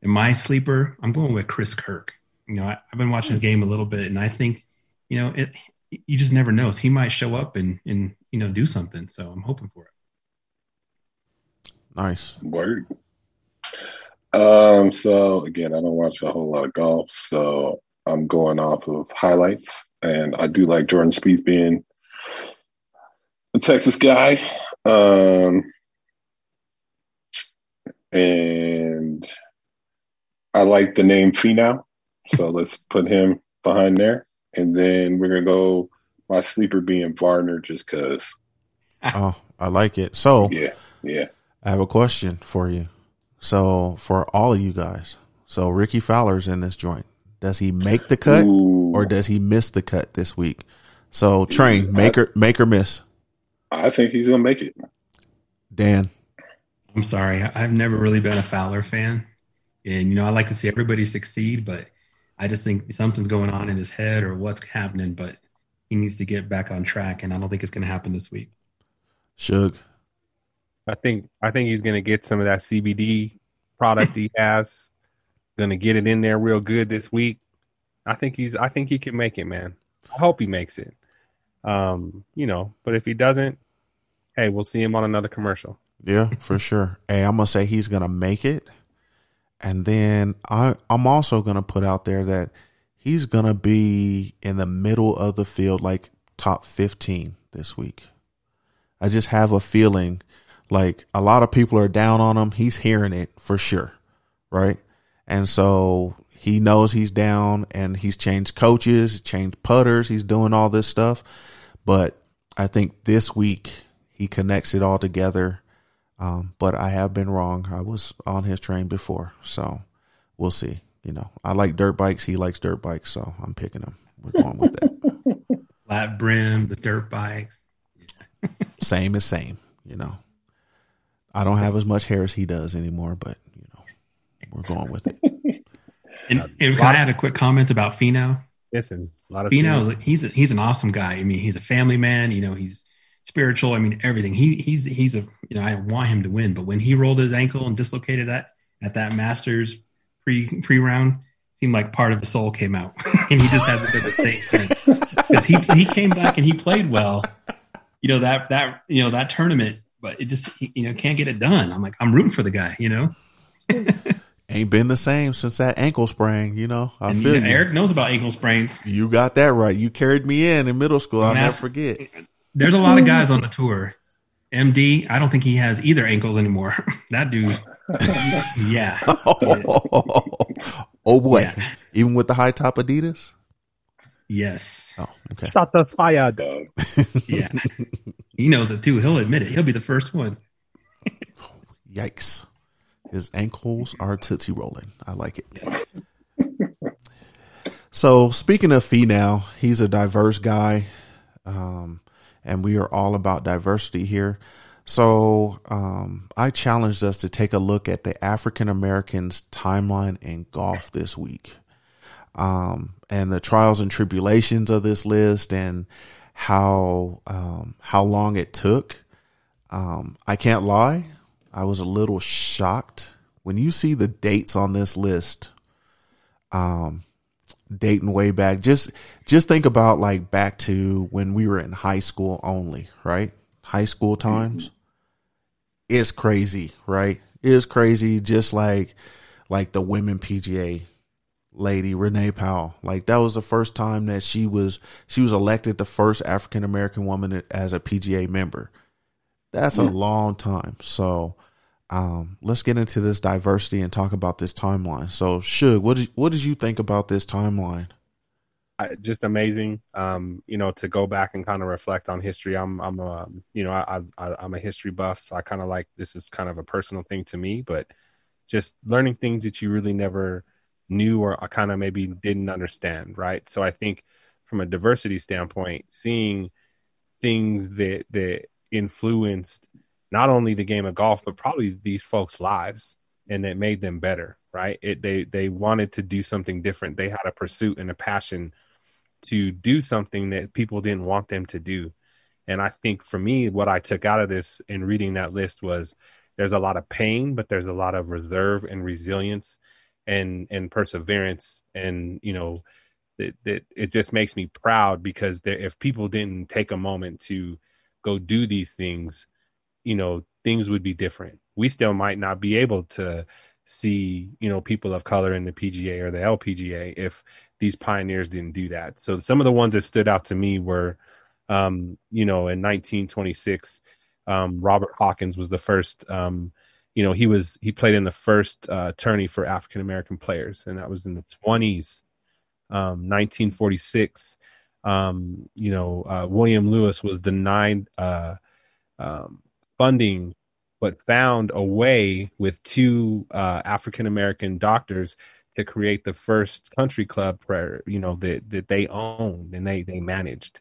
in my sleeper, I'm going with Chris Kirk. You know, I, I've been watching his game a little bit, and I think, you know, it. You just never know. He might show up and and you know do something. So I'm hoping for it. Nice. Word. Um, so again, I don't watch a whole lot of golf, so I'm going off of highlights, and I do like Jordan Spieth being a Texas guy. Um, and I like the name Finau, so let's put him behind there, and then we're gonna go my sleeper being Varner, just cause. Oh, I like it. So Yeah, yeah. I have a question for you. So for all of you guys, so Ricky Fowler's in this joint. Does he make the cut Ooh. or does he miss the cut this week? So train, make or make or miss. I think he's gonna make it. Dan. I'm sorry. I- I've never really been a Fowler fan. And, you know, I like to see everybody succeed, but I just think something's going on in his head or what's happening, but he needs to get back on track. And I don't think it's going to happen this week. Shug. I think I think he's gonna get some of that CBD product he has. Gonna get it in there real good this week. I think he's I think he can make it, man. I hope he makes it. Um, you know, but if he doesn't, hey, we'll see him on another commercial. Yeah, for sure. Hey, I'm gonna say he's gonna make it, and then I I'm also gonna put out there that he's gonna be in the middle of the field, like top 15 this week. I just have a feeling like a lot of people are down on him. He's hearing it for sure, right? And so he knows he's down, and he's changed coaches, changed putters, he's doing all this stuff. But I think this week he connects it all together. Um, but I have been wrong. I was on his train before, so we'll see. You know, I like dirt bikes. He likes dirt bikes, so I'm picking him. We're going with that. Flat brim, the dirt bikes. same as same. You know, I don't have as much hair as he does anymore, but you know, we're going with it. And, and can I add a quick comment about Finau? Listen, a lot of Finau, seasons. is- he's a, he's an awesome guy. I mean, he's a family man. You know, he's spiritual. I mean, everything. He he's he's a you know I want him to win, but when he rolled his ankle and dislocated that at that Masters pre pre round, seemed like part of his soul came out, and he just hasn't been the same since. Because he he came back and he played well. You know that that you know that tournament, but it just you know can't get it done. I'm like I'm rooting for the guy. You know, Ain't been the same since that ankle sprain. You know, I and feel you know. Eric knows about ankle sprains. You got that right. You carried me in in middle school. I'll never forget. There's a lot of guys on the tour. MD, I don't think he has either ankles anymore. that dude, yeah, oh boy, Yeah. even with the high top Adidas. Yes, Oh, okay. Satisfied. Dog. yeah. he knows it too. He'll admit it. He'll be the first one. Yikes. His ankles are tootsie rolling. I like it. so speaking of Finau, he's a diverse guy. Um, and we are all about diversity here. So um, I challenged us to take a look at the African Americans timeline in golf this week. Um, and the trials and tribulations of this list and how um, how long it took. Um, I can't lie, I was a little shocked when you see the dates on this list. Um, dating way back, just just think about like back to when we were in high school only, right? High school times. it's crazy, right? It's crazy, just like like the women PGA lady Renee Powell. Like that was the first time that she was she was elected the first African American woman as a PGA member. That's a long time. So um, let's get into this diversity and talk about this timeline. So, Suge, what did what did you think about this timeline? I, just amazing. Um, you know, to go back and kind of reflect on history. I'm, I'm, a, you know, I, I, I'm a history buff, so I kind of like this is kind of a personal thing to me. But just learning things that you really never knew or kind of maybe didn't understand, right? So I think from a diversity standpoint, seeing things that that influenced not only the game of golf but probably these folks' lives and it made them better, right? It they they wanted to do something different. They had a pursuit and a passion to do something that people didn't want them to do. And I think for me, what I took out of this in reading that list was there's a lot of pain, but there's a lot of reserve and resilience and and perseverance. And you know, that it, it just makes me proud because there, if people didn't take a moment to go do these things, you know, things would be different. We still might not be able to see, you know, people of color in the PGA or the LPGA if these pioneers didn't do that. So some of the ones that stood out to me were, um, you know, in 1926, um, Robert Hawkins was the first. Um, you know, he was he played in the first uh, tourney for African American players, and that was in the 20s. 1946, um, um, you know, uh, William Lewis was denied uh, um, funding, but found a way with two uh, African American doctors to create the first country club, for, you know, that that they owned and they they managed.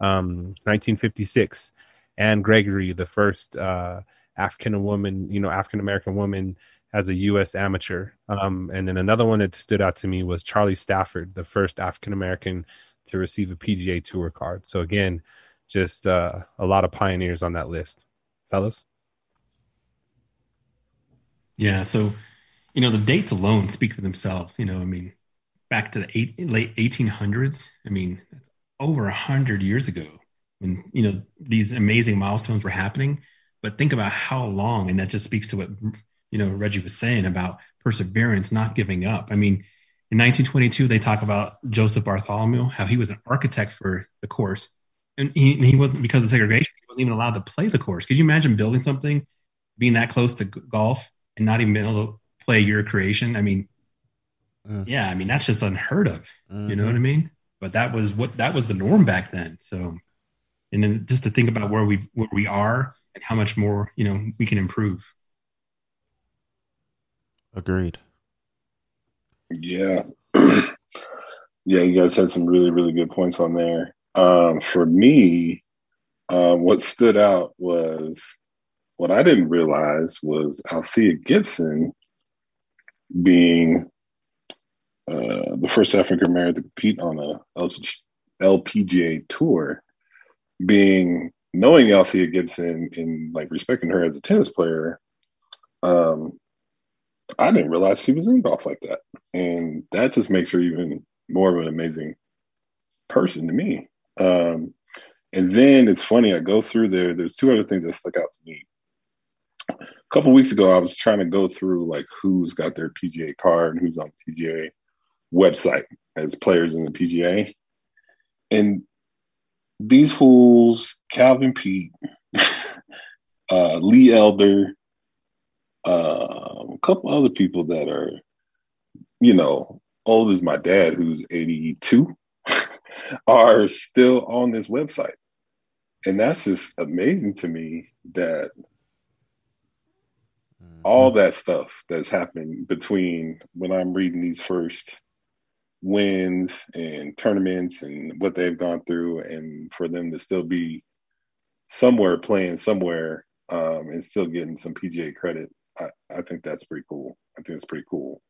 Um, 1956, Ann Gregory, the first uh, African woman, you know, African American woman as a U.S. amateur. Um, and then another one that stood out to me was Charlie Sifford, the first African American to receive a PGA Tour card. So again, just uh, a lot of pioneers on that list, fellas. Yeah. So, you know, the dates alone speak for themselves. You know, I mean, back to the eight, late 1800s. I mean, over a hundred years ago, when you know these amazing milestones were happening. But think about how long, and that just speaks to what you know Reggie was saying about perseverance, not giving up. I mean, in 1922, they talk about Joseph Bartholomew, how he was an architect for the course, and he, he wasn't because of segregation. He wasn't even allowed to play the course. Could you imagine building something, being that close to golf, and not even being able to play your creation? I mean, Mm. yeah, I mean that's just unheard of. You Mm-hmm. know what I mean? But that was what that was the norm back then. So, and then just to think about where we where we are and how much more you know we can improve. Agreed. Yeah. yeah, you guys had some really, really good points on there. Um, for me, um, what stood out was what I didn't realize was Althea Gibson being uh, the first African American to compete on a LPGA tour, being knowing Althea Gibson and like respecting her as a tennis player, um, I didn't realize she was in golf like that. And that just makes her even more of an amazing person to me. Um, and then it's funny, I go through there, there's two other things that stuck out to me. A couple weeks ago, I was trying to go through like who's got their PGA card and who's on the PGA website as players in the PGA. And these fools, Calvin Peete, uh, Lee Elder, uh, a couple other people that are, you know, old as my dad, who's 82, are still on this website. And that's just amazing to me that all that stuff that's happened between when I'm reading these first wins and tournaments and what they've gone through, and for them to still be somewhere playing somewhere um, and still getting some PGA credit, I, I think that's pretty cool. I think it's pretty cool.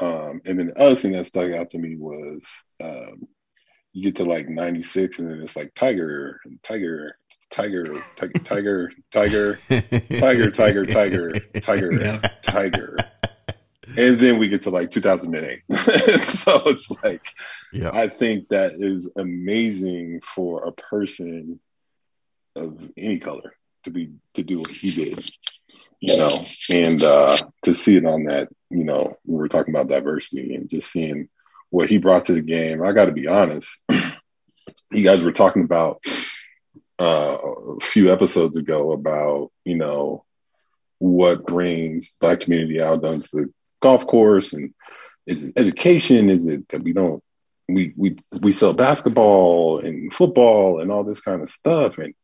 Um, and then the other thing that stuck out to me was um, you get to like 96 and then it's like Tiger, Tiger, Tiger, Tiger, Tiger, Tiger, Tiger, Tiger, Tiger, Tiger, Tiger. And then we get to like 2008. so it's like, yeah. I think that is amazing for a person of any color to be to do what he did. you know, and uh, to see it on that, you know, we were talking about diversity and just seeing what he brought to the game. I got to be honest, you guys were talking about uh, a few episodes ago about, you know, what brings black community out onto the golf course and is it education? Is it that we don't we we we sell basketball and football and all this kind of stuff? And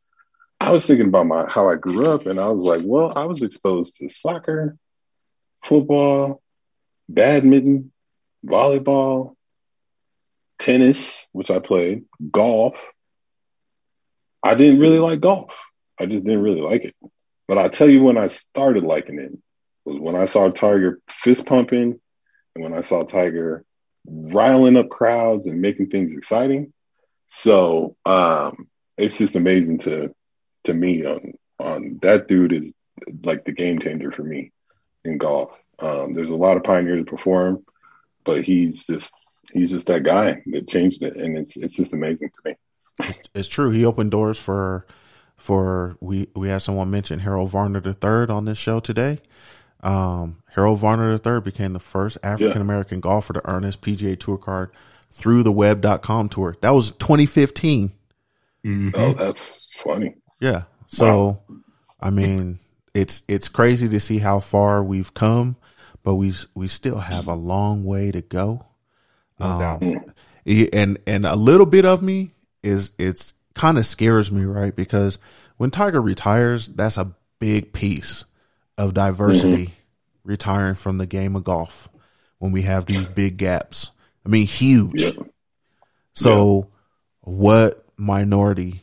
I was thinking about my how I grew up, and I was like, well, I was exposed to soccer, football, badminton, volleyball, tennis, which I played, golf. I didn't really like golf. I just didn't really like it. But I'll tell you when I started liking it was when I saw Tiger fist pumping and when I saw Tiger riling up crowds and making things exciting. So um, it's just amazing to to me on on that dude is like the game changer for me in golf. Um, there's a lot of pioneers before him, but he's just he's just that guy that changed it, and it's it's just amazing to me. It's true. He opened doors for for we we had someone mention Harold Varner III on this show today. Um, Harold Varner III became the first African American golfer to earn his PGA Tour card through the web.com tour. That was 2015. Mhm. Oh, that's funny. Yeah. So, I mean, it's it's crazy to see how far we've come, but we we still have a long way to go. No doubt. E- and and a little bit of me is it's kind of scares me, right? Because when Tiger retires, that's a big piece of diversity mm-hmm. retiring from the game of golf. When we have these big gaps, I mean, huge. Yeah. So, what minority,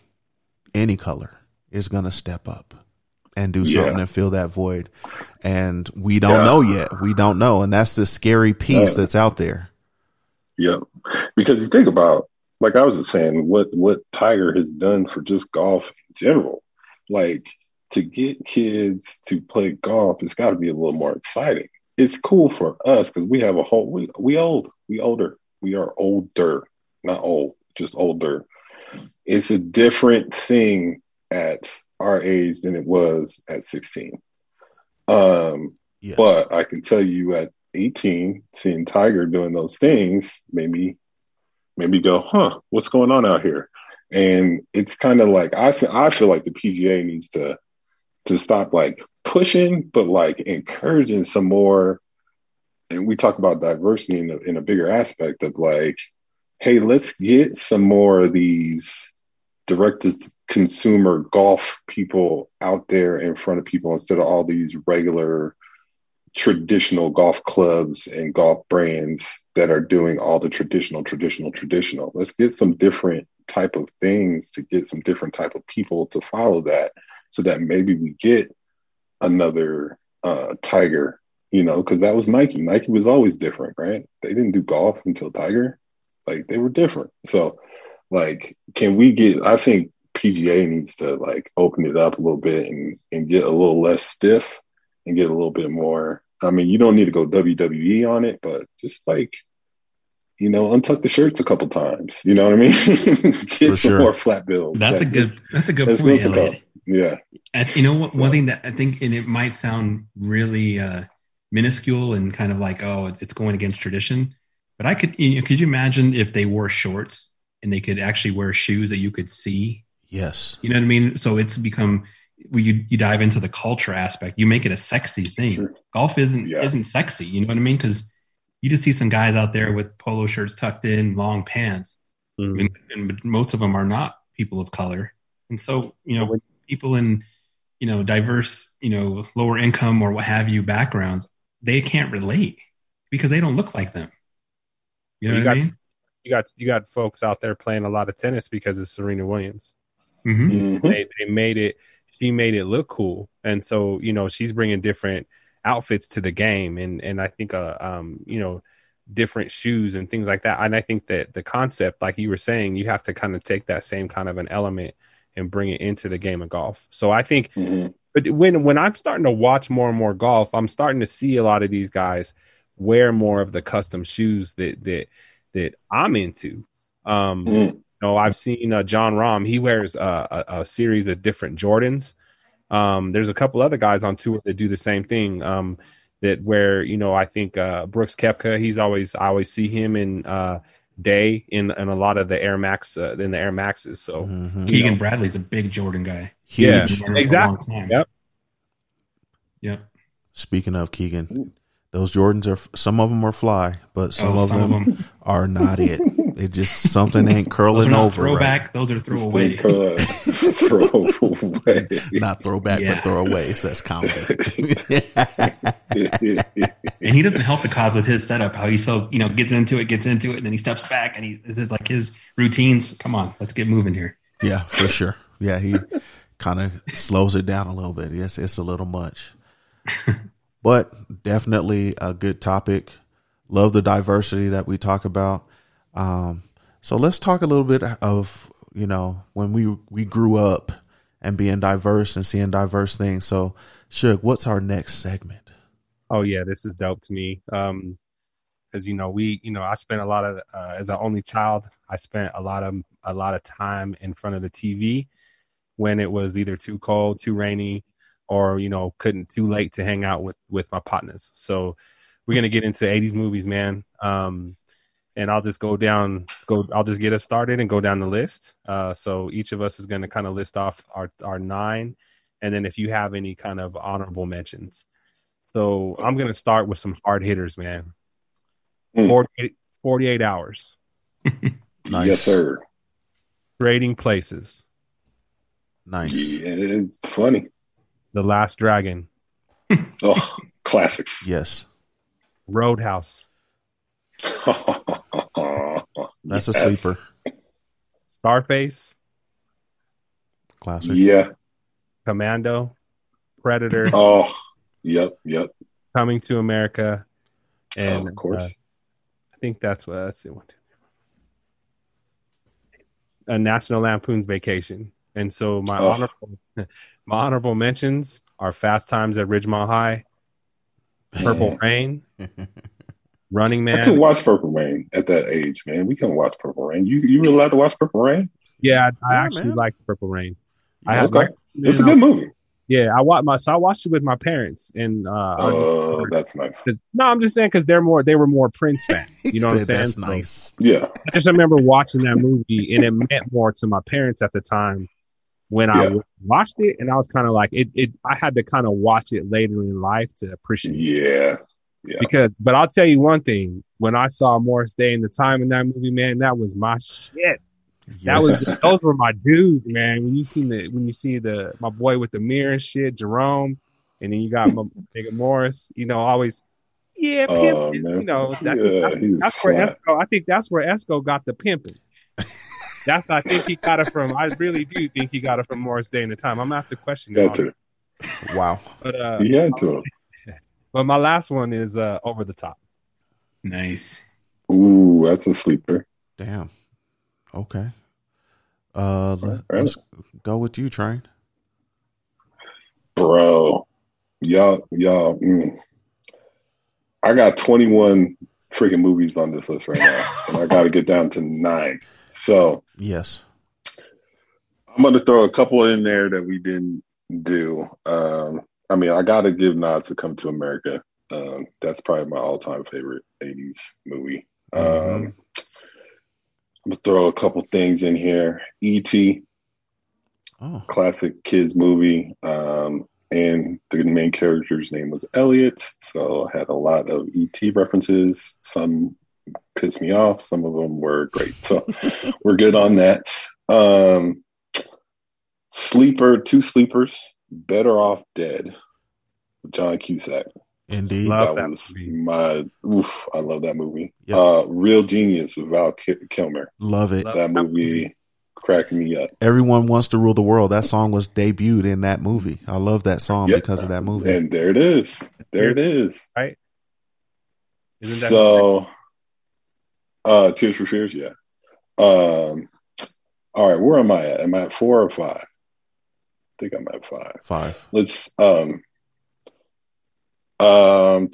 any color, is going to step up and do something Yeah. and fill that void? And we don't Yeah. know yet. We don't know, and that's the scary piece Yeah. that's out there. Yep. Because you think about, like I was just saying, what what Tiger has done for just golf in general. Like to get kids to play golf, it's got to be a little more exciting. It's cool for us because we have a whole we we old we older we are older not old just older. It's a different thing at our age than it was at sixteen. Um, Yes. but I can tell you at 18, seeing Tiger doing those things made me made me go, huh, what's going on out here? And it's kind of like I feel I feel like the PGA needs to to stop like pushing, but like encouraging some more. And we talk about diversity in a, in a bigger aspect of like, hey, let's get some more of these direct to consumer golf people out there in front of people instead of all these regular traditional golf clubs and golf brands that are doing all the traditional traditional traditional let's get some different type of things to get some different type of people to follow that so that maybe we get another uh tiger you know because that was nike nike was always different right they didn't do golf until tiger like they were different so like can we get i think pga needs to like open it up a little bit and and get a little less stiff and get a little bit more i mean you don't need to go wwe on it but just like you know untuck the shirts a couple times you know what i mean get For some sure. more flat bills That's a Like, good. That's a good let's- point, let's. Elliot. Yeah And you know what? So- One thing that I think, and it might sound really uh, minuscule and kind of like, oh, it's going against tradition. But I could, you know, could you imagine if they wore shorts and they could actually wear shoes that you could see? yes. You know what I mean? So it's become when you you dive into the culture aspect, you make it a sexy thing. Sure. Golf isn't Yeah. isn't sexy. You know what I mean? Because you just see some guys out there with polo shirts tucked in, long pants, Mhm. and, and most of them are not people of color. And so, you know, when people in, you know, diverse, you know, lower income or what have you backgrounds, they can't relate because they don't look like them. You know you what I got mean? you got you got folks out there playing a lot of tennis because of Serena Williams. hmm Mhm. They they made it. She made it look cool, and so you know she's bringing different outfits to the game, and and I think uh um you know different shoes and things like that. And I think that the concept, like you were saying, you have to kind of take that same kind of an element and bring it into the game of golf. So I think Mhm. but when when I'm starting to watch more and more golf, I'm starting to see a lot of these guys wear more of the custom shoes that that that I'm into. Um, Mhm. you know, I've seen uh, Jon Rahm. He wears uh, a, a series of different Jordans, Um, there's a couple other guys on tour that do the same thing. Um, that where you know I think uh, Brooks Koepka, he's always I always see him in uh, day in in a lot of the Air Max uh, in the Air Maxes. So Mhm. Keegan Bradley's a big Jordan guy. Yeah. Huge. Been running Exactly. Yep. Yep. Speaking of Keegan, those Jordans are some of them are fly, but some Oh, of some them of them. are not it. It just something ain't curling not over. right. throwback. Those are throwaway. Throw, throw away. Not throwback, Yeah. but throwaways. That's comedy. And he doesn't help the cause with his setup. How he so you know gets into it, gets into it, and then he steps back, and he this is like his routines. Come on, let's get moving here. yeah, for sure. Yeah, he kind of slows it down a little bit. Yes, it's a little much, but definitely a good topic. Love the diversity that we talk about. Um, so let's talk a little bit of you know when we we grew up and being diverse and seeing diverse things. So, Shug, what's our next segment? Oh yeah, this is dope to me. Um, because you know we, you know, I spent a lot of uh, as an only child, I spent a lot of a lot of time in front of the TV when it was either too cold, too rainy, or you know, couldn't too late to hang out with with my partners. So we're gonna get into '80s movies, man. Um, and I'll just go down, go. I'll just get us started and go down the list. Uh, so each of us is gonna kind of list off our our nine, and then if you have any kind of honorable mentions. So I'm going to start with some hard hitters, man. Mm. 48, 48 hours, Nice. Yes, sir. trading places, Nice. Yeah, it's funny. The Last Dragon, Oh, classics. Yes, Roadhouse, that's a sleeper. Scarface, Classic. Yeah. Commando, Predator, Oh, yep, yep. Coming to America, and oh, of course. uh, I think that's what that's it. One, two, three. A National Lampoon's Vacation, and so my Oh. honorable my honorable mentions are Fast Times at Ridgemont High, Purple Rain, Running Man. I Man. couldn't watch Purple Rain at that age, man. We couldn't watch Purple Rain. You you were allowed to watch Purple Rain? Yeah, I, I Yeah, actually man. liked Purple Rain. I Yeah, had okay. liked- It's a good movie. Yeah, I watched my so I watched it with my parents, and uh, I Oh, that's nice. no, I'm just saying because they're more they were more Prince fans. You know what I'm saying? That's So nice. Yeah. I just remember watching that movie, and it meant more to my parents at the time when I watched it, and I was kind of like it. It I had to kind of watch it later in life to appreciate it Yeah. Yeah. because. But I'll tell you one thing: when I saw Morris Day and the time in that movie, man, that was my shit. That was those were my dudes, man. When you see the when you see the my boy with the mirror and shit, Jerome, and then you got my nigga Morris, you know, always yeah, Oh, pimping. man. you know, that, Yeah, that- he was that's where flat. Esco. I think that's where Esco got the pimping. That's I think he got it from. I really do think he got it from Morris Day in the time. I'm gonna have to question Got it, to. wow. but uh, He had to. But my last one is uh over the top. Nice. Ooh, that's a sleeper. Damn. Okay. Uh, let, right. us go with you, Train. Bro. Y'all, y'all, mm. I got 21 freaking movies on this list right now, and I got to get down to nine. So Yes. I'm going to throw a couple in there that we didn't do. Um, I mean, I got to give nods to Come to America. Um, that's probably my all time favorite 80s movie. Um, Mhm. I'm going to throw a couple things in here. E.T., Oh, classic kids movie. Um, and the main character's name was Elliot. So I had a lot of ET references. Some pissed me off, some of them were great. So we're good on that. Um, sleeper, two sleepers, Better Off Dead. John Cusack. indeed. Love that, that was movie. my oof. I love that movie. Yep. Uh, Real Genius with Val Kilmer. Love it. Love That that movie cracked me up. Everyone wants to rule the world. That song was debuted in that movie. I love that song Yep. because of that movie. And there it is. There it is. Isn't that so, uh, Tears for Fears, yeah. Um, all right, where am I at? Am I at four or five? I think I'm at five. Five. Let's um, um,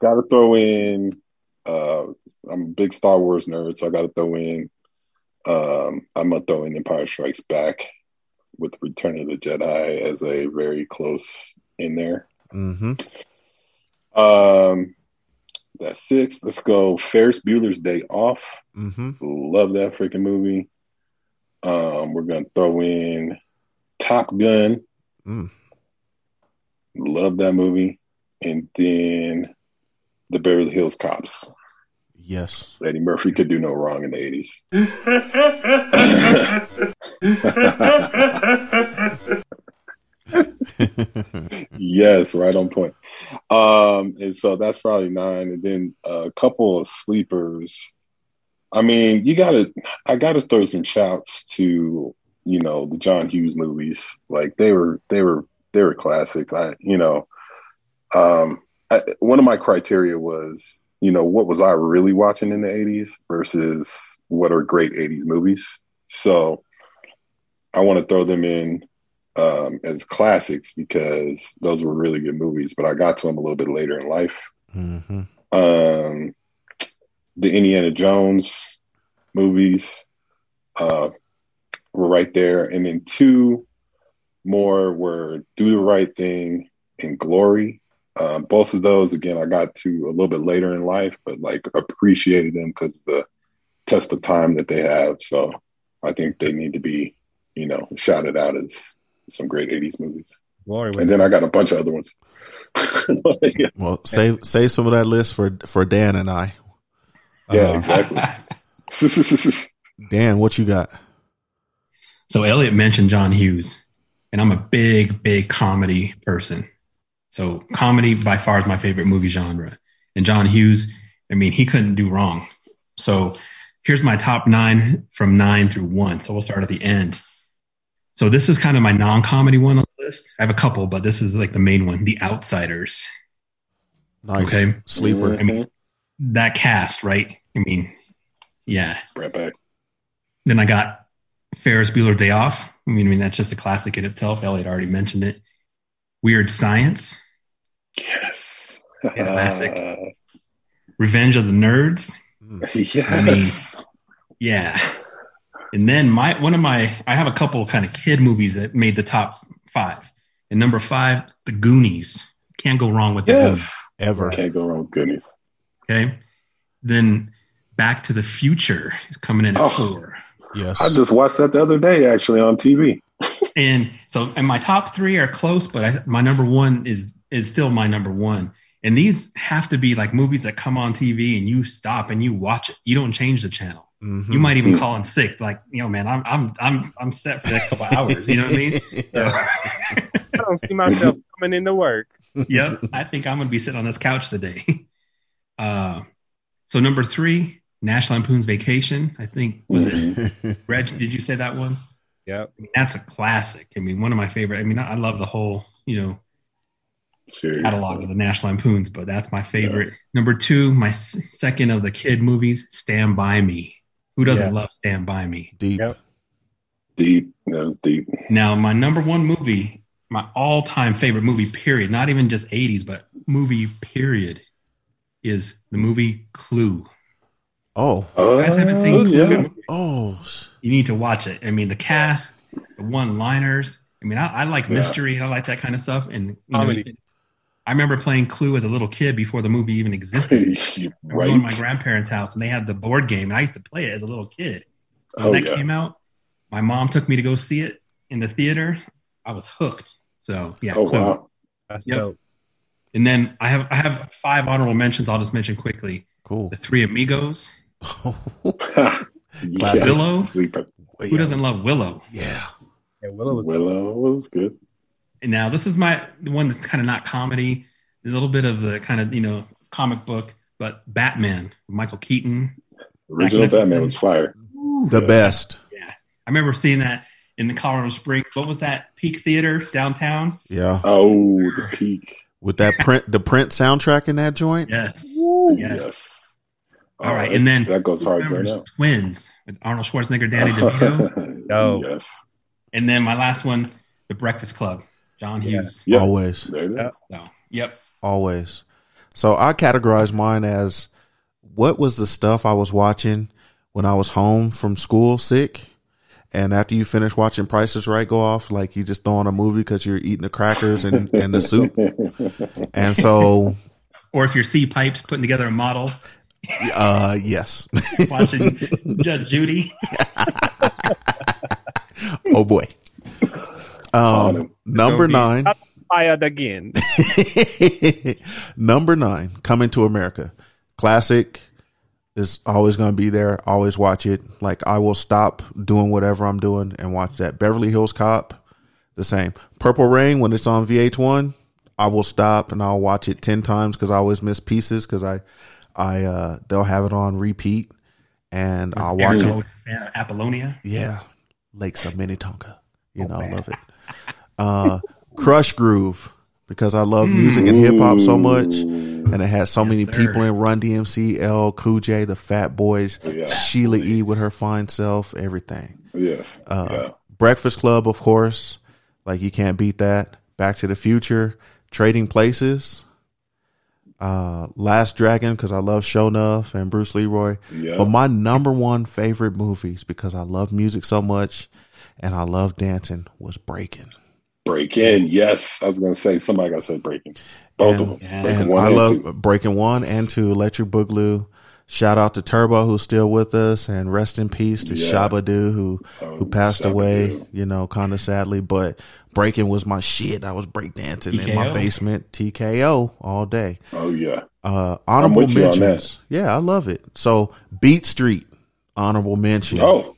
got to throw in. Uh, I'm a big Star Wars nerd, so I got to throw in. Um, I'm gonna throw in Empire Strikes Back. with Return of the Jedi as a very close in there. Mm-hmm. Um, that's six. Let's go. Ferris Bueller's Day Off. Mm-hmm. Love that freaking movie. Um, we're gonna throw in Top Gun. Mm. Love that movie. And then the Beverly Hills Cops. Yes. Eddie Murphy could do no wrong in the eighties. yes, right on point. Um, and so that's probably nine, and then a couple of sleepers. I mean, you gotta, I gotta throw some shouts to you know the John Hughes movies. Like they were, they were, they were classics. I, you know, um, I, one of my criteria was, you know, what was I really watching in the '80s versus what are great '80s movies. So I want to throw them in um, as classics because those were really good movies. But I got to them a little bit later in life. Mm-hmm. Um, the Indiana Jones movies uh, were right there, and then two more were Do the Right Thing and Glory. Um, both of those, again, I got to a little bit later in life, but like appreciated them because of the test of time that they have. So I think they need to be, you know, shouted out as some great 80s movies. Glory And then I got a bunch of other ones. yeah, Well, save save some of that list for for Dan and I. yeah Uh, exactly. Dan, what you got? So Elliot mentioned John Hughes, and I'm a big, big comedy person. So comedy by far is my favorite movie genre. And John Hughes, I mean, he couldn't do wrong. So here's my top nine from nine through one. So we'll start at the end. So this is kind of my non-comedy one on the list. I have a couple, but this is like the main one, The Outsiders. Nice. Okay. Sleeper. I mean, that cast, right? I mean, yeah. right back. Then I got Ferris Bueller Day Off. I mean, I mean that's just a classic in itself. Elliot already mentioned it. Weird Science, Yes. Classic. Uh, Revenge of the Nerds. yes. Yeah. And then my one of my I have a couple kind of kid movies that made the top five. And number five, The Goonies. Can't go wrong with the Goonies. Ever. Can't go wrong with Goonies. Okay. Then Back to the Future is coming in at Oh. four. Yes. I just watched that the other day actually on TV. and so and my top three are close but I, my number one is is still my number one and these have to be like movies that come on tv and you stop and you watch it you don't change the channel Mhm. you might even call in sick like you know man i'm i'm i'm, I'm set for the next couple hours you know what i mean so, I don't see myself coming into work. yep i think i'm gonna be sitting on this couch today uh so number three national lampoon's vacation i think was it reg did you say that one Yeah, I mean, that's a classic i mean one of my favorite i mean i I love the whole you know Seriously. catalog of the National Lampoons, but that's my favorite. Number two, my second of the kid movies, Stand By Me. Who doesn't Yeah. love Stand By Me? Deep. Yep. Deep. That was deep. Now, my number one movie, my all time favorite movie, period, not even just 80s, but movie, period, is the movie Clue. Oh. Oh, You guys haven't seen Clue? yeah. Oh. You need to watch it. I mean, the cast, the one liners. I mean, I, I like Yeah. mystery and I like that kind of stuff. And you know, I remember playing Clue as a little kid before the movie even existed. You're I was going to my grandparents' house and they had the board game, and I used to play it as a little kid. When Oh, that yeah. came out, my mom took me to go see it in the theater. I was hooked. So yeah, Oh, Clue. wow. That's Yep. dope. And then I have I have five honorable mentions. I'll just mention quickly: Cool. the Three Amigos. yes. Willow? Sleeper. Who doesn't love Willow? Yeah. Yeah, Willow was Willow was good. And now this is my the one that's kind of not comedy, a little bit of the kind of you know comic book, but Batman, Michael Keaton. Original Nicholson. Batman was fire. The best. Yeah, I remember seeing that in the Colorado Springs. What was that? Peak Theater downtown. Yeah. Oh, the peak. With that Prince, the Prince soundtrack in that joint. Yes. Woo. Yes. Oh, All right, that's- and then that goes hard right now. Twins with Arnold Schwarzenegger, Danny DeVito, Dope. yes. and then my last one, The Breakfast Club, John Hughes. Yep. Always. There it is. So, yep. Always. So I categorize mine as what was the stuff I was watching when I was home from school sick, and after you finish watching Prices Right go off, like you just throw on a movie because you're eating the crackers and, and the soup. And so, Or if you're C pipes putting together a model, uh, yes. watching Judge Judy. oh boy. Um, number nine. Fired again. number nine, Coming to America. Classic is always going to be there. Always watch it. Like I will stop doing whatever I'm doing and watch that. Beverly Hills Cop, the same. Purple Rain when it's on VH1, I will stop and I'll watch it ten times because I always miss pieces because I, I uh, they'll have it on repeat and I'll watch Aaron's it. always a fan of Apollonia. Yeah, Lakes of Minnetonka. You know, I love it. Uh, Krush Groove because I love music and hip hop so much, and it has so many sir. people in Run DMC, L, Cool J, the Fat Boys, Yeah. Sheila E. with her fine self, everything. Yes. Uh, yeah. Breakfast Club, of course, like you can't beat that. Back to the Future, Trading Places. Uh, Last Dragon because I love Shonuff and Bruce Leroy. Yeah. But my number one favorite movies because I love music so much and I love dancing was Breaking. Break in. Yes. I was going to say, somebody got to say breaking. Both of them. Yeah. And one I and love two. Breaking One and Two, Electric Boogaloo. Shout out to Turbo who's still with us, and rest in peace to Yeah. Shabba-Doo who Oh, who passed away. You know, kind of sadly, but Breaking was my shit. I was breakdancing in my basement, TKO all day. Oh, yeah. Uh, honorable with you on that. mentions. Yeah, I love it. So Beat Street, honorable mention. Oh,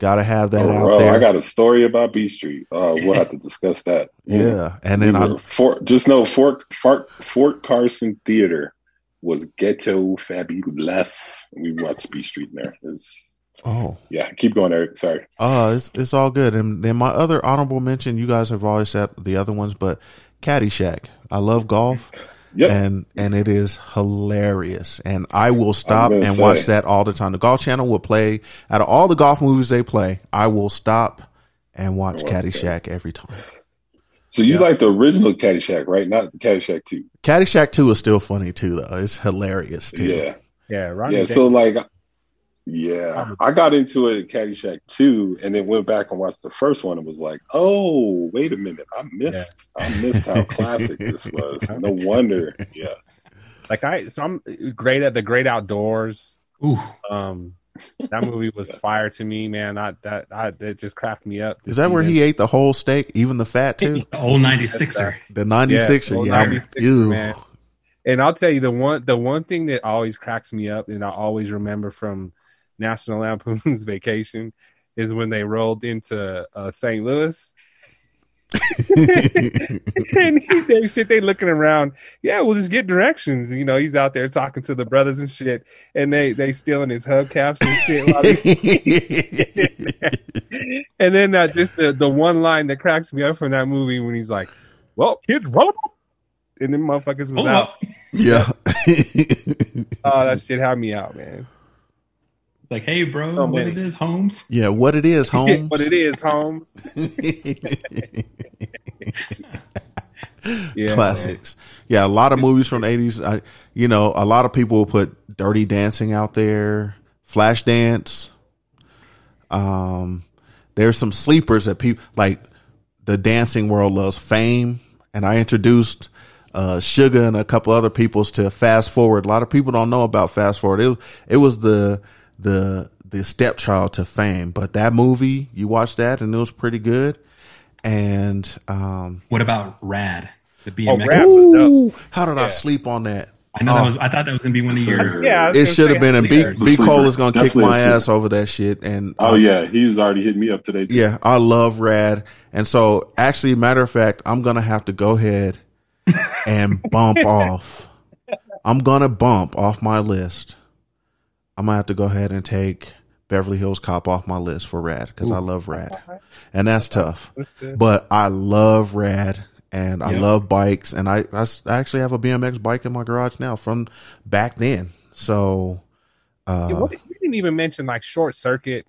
Gotta have that oh, out bro, there. I got a story about Beat Street. Uh, we'll have to discuss that. yeah, and We then I Fort, just know Fort, Fort Fort Carson Theater was ghetto fabulous. We watched Beat Street in there. It's, oh yeah, keep going, Eric. Sorry. uh it's it's all good. And then my other honorable mention, you guys have always said the other ones, but Caddyshack. I love golf. Yep. And and it is hilarious. And I will stop gonna and say. watch that all the time. The Golf Channel will play out of all the golf movies they play. I will stop and watch Watch Caddyshack every time. so you like the original Caddyshack, right? Not the Caddyshack Two. Caddyshack Two is still funny too, though. It's hilarious too. Yeah. Yeah, Rodney Yeah. Dangerfield. So like, yeah, I got into it at Caddyshack Two, and then went back and watched the first one, and was like, oh, wait a minute, I missed, I missed how classic this was. No wonder. Yeah. like I, so I'm great at the Great Outdoors. Ooh, Um, that movie was fire to me, man. I that I it just cracked me up. Is that where them. he ate the whole steak, even the fat too? the old 96er. The 96er. old Yeah. 96er, man. And I'll tell you the one the one thing that always cracks me up, and I always remember from National Lampoon's Vacation, is when they rolled into uh, St. Louis. and he, they shit, they looking around. Yeah, we'll just get directions. You know, he's out there talking to the brothers and shit, and they they stealing his hubcaps and shit. While he, and then uh, just the the one line that cracks me up from that movie when he's like, "Well, kids, roll 'em up," and then motherfuckers was Hold out. yeah. Oh, that shit had me out, man. Like, hey, bro, So what it is, Holmes? yeah. What it is, Holmes. what it is, Holmes. Yeah, Classics. Yeah, a lot of movies from the 80s. I, you know, a lot of people will put Dirty Dancing out there, Flashdance. Um, there's some sleepers that people like the dancing world loves fame. And I introduced uh, Sugar and a couple other peoples to Fast Forward. A lot of people don't know about Fast Forward. It, it was the, the, the stepchild to fame. But that movie, you watched that and it was pretty good. And, um, What about Rad? The Oh, BMX. Rad. Ooh, how did I sleep on that? I know Oh. that was. I thought that was going to be one of Sir. your. Yeah, It should have been, and B, B Cole Sleeper. is gonna kick Definitely a my ass over that shit. And Oh uh, yeah, he's already hit me up today. Too. yeah, I love Rad. And so, actually, matter of fact, I'm gonna have to go ahead and bump off. I'm gonna bump off my list. I'm gonna have to go ahead and take Beverly Hills Cop off my list for Rad because I love Rad, and that's tough. But I love Rad. And I Yeah. love bikes, and I, I actually have a BMX bike in my garage now from back then. So, uh, Yeah, what, we didn't even mention like short circuit.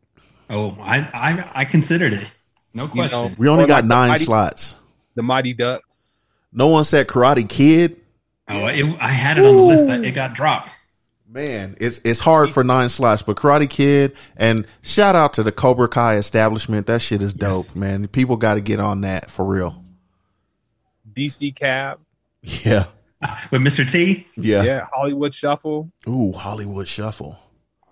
Oh, I, I, I considered it. No You question. know, we only got like the nine Mighty- slots. The Mighty Ducks. No one said Karate Kid. Oh, it, I had it on the list. That it got dropped. Man, it's it's hard for nine slash, but Karate Kid and shout out to the Cobra Kai establishment. That shit is dope, man. People got to get on that for real. DC Cab. Yeah, With Mr. T. yeah. Yeah. Hollywood Shuffle. Ooh, Hollywood Shuffle.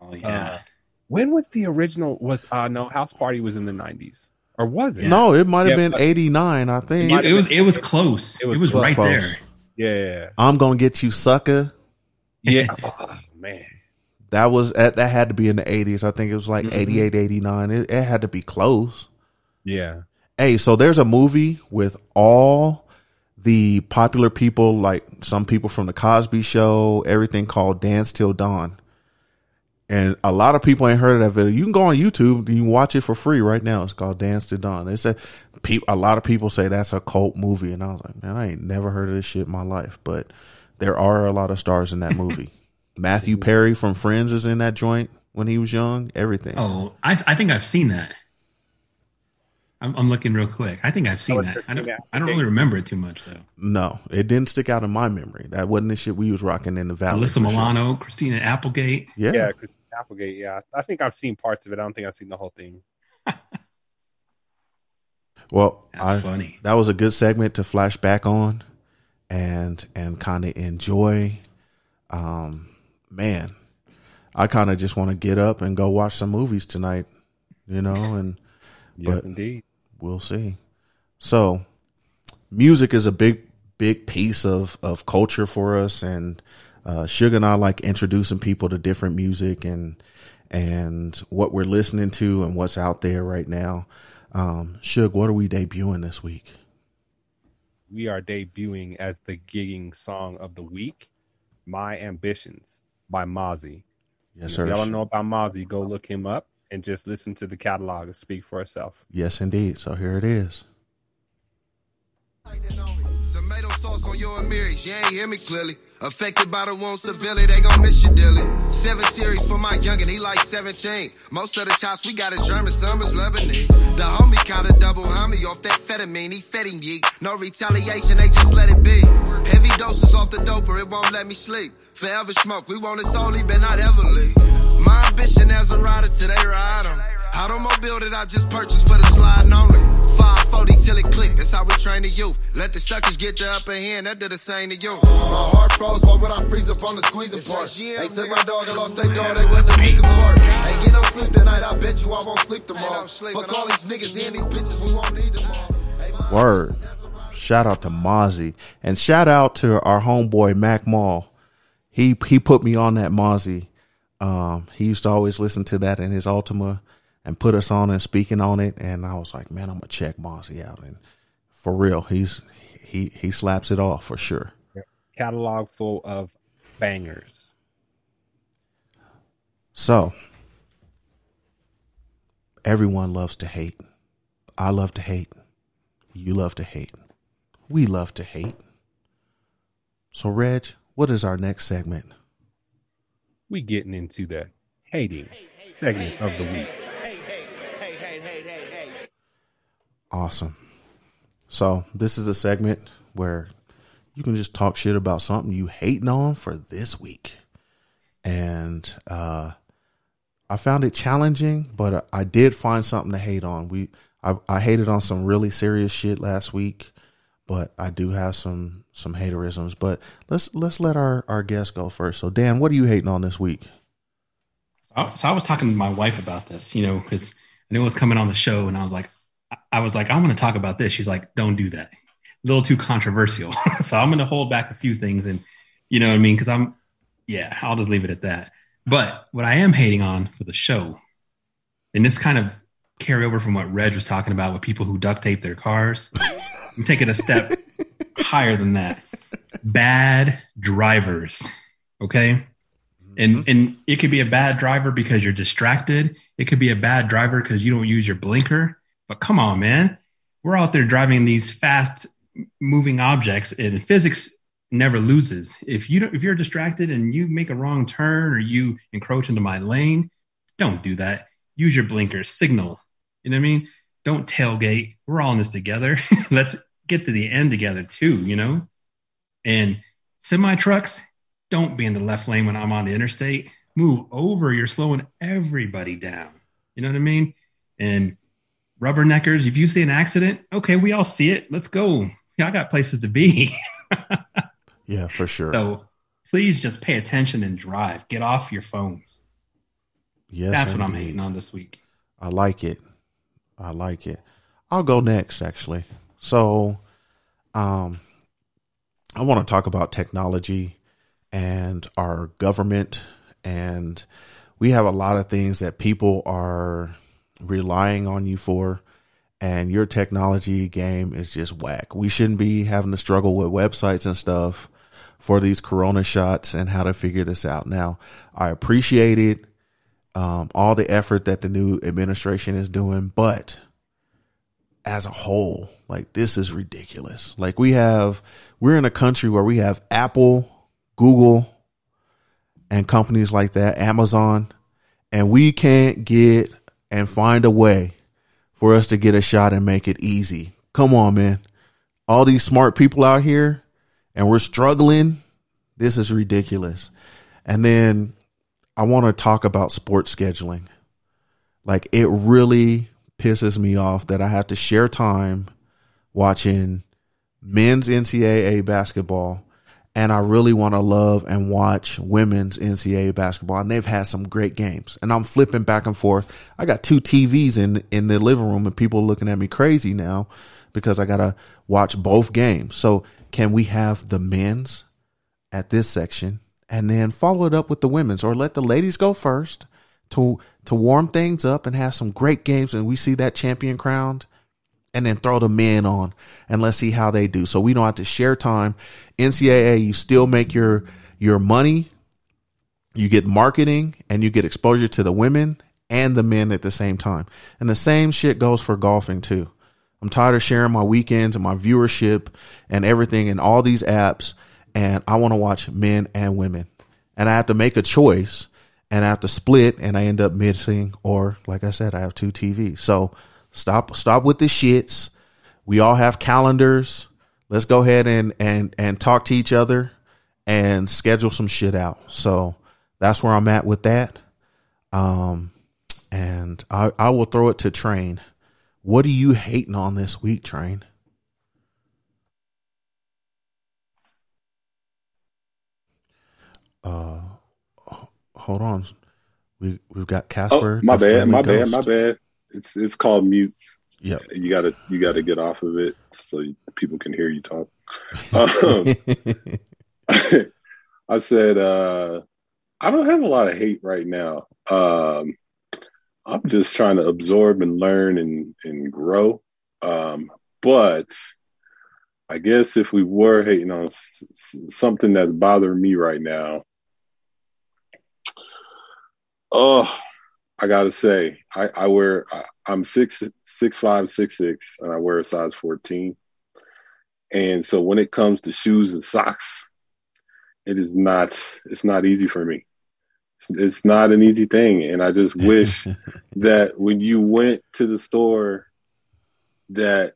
Oh yeah. Uh, when was the original? Was uh no House Party was in the nineties or was it? No, it might have Yeah, been eighty nine. I think. it, it was it was close. It It was was, close. right Close. there. Yeah. I'm gonna get you, sucker. Yeah. man. That was that, that had to be in the eighties. I think it was like Mhm. 88, 89. It, it had to be close. Yeah. Hey, so there's a movie with all the popular people, like some people from the Cosby Show, everything called Dance Till Dawn. And a lot of people ain't heard of that video. You can go on YouTube and you can watch it for free right now. It's called Dance Till Dawn. They said pe- a lot of people say that's a cult movie, and I was like, man, I ain't never heard of this shit in my life. But there are a lot of stars in that movie. Matthew Perry from Friends is in that joint when he was young. Everything. Oh, I I think I've seen that. I'm, I'm looking real quick. I think I've seen Oh, that. I don't. yeah. I don't really remember it too much though. No, it didn't stick out in my memory. That wasn't the shit we was rocking in the valley. Alyssa for sure. Milano, Christina Applegate. Yeah. Yeah. Chris Applegate. Yeah. I think I've seen parts of it. I don't think I've seen the whole thing. Well, That's I, funny. that was a good segment to flash back on and and kind of enjoy. Um, man, I kind of just want to get up and go watch some movies tonight, you know, and Yes, But- indeed. we'll see. So, music is a big, big piece of of culture for us, and uh, Sugar and I like introducing people to different music and and what we're listening to and what's out there right now. Um, Suge, what are we debuting this week? We are debuting as the gigging song of the week, "My Ambitions" by Mozzy. Yes, If sir. y'all don't know about Mozzy, go look him up and just listen to the catalog and speak for itself. Yes, indeed. So here it is. Sauce on your Amiris, you ain't hear me clearly. Affected by the wound severely, they gon' miss you dearly. Seven series for my youngin', he like 17. Most of the chops we got is German, some is Lebanese. The homie kinda double homie off that fetamine, he fed him. No retaliation, they just let it be. Heavy doses off the doper, it won't let me sleep. Forever smoke, we want it solely, but not ever leave. My ambition as a rider they ride on. Automobile that I just purchased for the sliding only. 540 till it click, that's how we train the youth. Let the suckers get the upper hand, that did the same to you. My heart froze, why would I freeze up on the squeezing part? They took my dog, I lost their dog, they wouldn't have beat apart. Ain't get no sleep tonight, I bet you I won't sleep tomorrow. Fuck all these niggas and these bitches, we won't need them all. Word. Shout out to Mozzy and shout out to our homeboy Mac Mall. He he put me on that Mozzy. Um, he used to always listen to that in his Altima and put us on and speaking on it. And I was like, man, I'm gonna check Mozzy out. And for real, he's he he slaps it off for sure. Catalog full of bangers. So everyone loves to hate. I love to hate. You love to hate. We love to hate. So Reg, what is our next segment? We getting into the hating segment of the week. Awesome. So this is a segment where you can just talk shit about something you hating on for this week. And uh I found it challenging, but I did find something to hate on. We I, I hated on some really serious shit last week, but I do have some some haterisms. But let's let's let our our guest go first. So Dan, what are you hating on this week? So I was talking to my wife about this, you know, because I knew it was coming on the show, and I was like, I- I was like, I want to talk about this. She's like, Don't do that. A little too controversial. so I'm going to hold back a few things, and you know what I mean? Because I'm, yeah, I'll just leave it at that. But what I am hating on for the show, and this kind of carry over from what Reg was talking about with people who duct tape their cars. I'm taking a step higher than that. Bad drivers. Okay. Mm-hmm. And and it could be a bad driver because you're distracted. It could be a bad driver because you don't use your blinker. But come on, man. We're out there driving these fast moving objects and physics never loses. If you if you're distracted and you make a wrong turn or you encroach into my lane, don't do that. Use your blinker, signal. You know what I mean? Don't tailgate. We're all in this together. Let's get to the end together too, you know? And semi trucks, don't be in the left lane when I'm on the interstate. Move over. You're slowing everybody down. You know what I mean? And rubberneckers, if you see an accident, okay, we all see it. Let's go. I got places to be. Yeah, for sure. so please just pay attention and drive. Get off your phones. yes, That's what I'm hating on this week. I like it. I like it. I'll go next actually. So um I want to talk about technology and our government and we have a lot of things that people are relying on you for and your technology game is just whack. We shouldn't be having to struggle with websites and stuff for these corona shots and how to figure this out. Now, I appreciate it um, all the effort that the new administration is doing, but as a whole, like this is ridiculous. Like we have, we're in a country where we have Apple, Google, and companies like that, Amazon, and we can't get and find a way for us to get a shot and make it easy. Come on, man. All these smart people out here and we're struggling. This is ridiculous. And then I want to talk about sports scheduling. Like it really pisses me off that I have to share time watching men's NCAA basketball and I really want to love and watch women's NCAA basketball and they've had some great games and I'm flipping back and forth. I got two TVs in in the living room and people looking at me crazy now because I got to watch both games. So can we have the men's at this section and then follow it up with the women's or let the ladies go first to to warm things up and have some great games and we see that champion crowned and then throw the men on and let's see how they do. So we don't have to share time. NCAA, you still make your your money, you get marketing and you get exposure to the women and the men at the same time. And the same shit goes for golfing too. I'm tired of sharing my weekends and my viewership and everything in all these apps and I want to watch men and women. And I have to make a choice and I have to split and I end up missing or like I said I have two TVs. So stop stop with the shits. We all have calendars. Let's go ahead and and and talk to each other and schedule some shit out. So that's where I'm at with that. Um and I I will throw it to Train. What are you hating on this week, Train? Uh hold on. We we've got Casper. Oh, Casper. my the bad, my bad, my bad. It's it's called mute. Yeah, You gotta you gotta get off of it so people can hear you talk. Um, I said uh, I don't have a lot of hate right now. Um, I'm just trying to absorb and learn and and grow. Um, but I guess if we were hating on s- s- something that's bothering me right now, oh, I gotta say, I, I wear I, I'm six six five six six, and I wear a size fourteen. And so when it comes to shoes and socks, it is not it's not easy for me. It's, it's not an easy thing, and I just wish that when you went to the store, that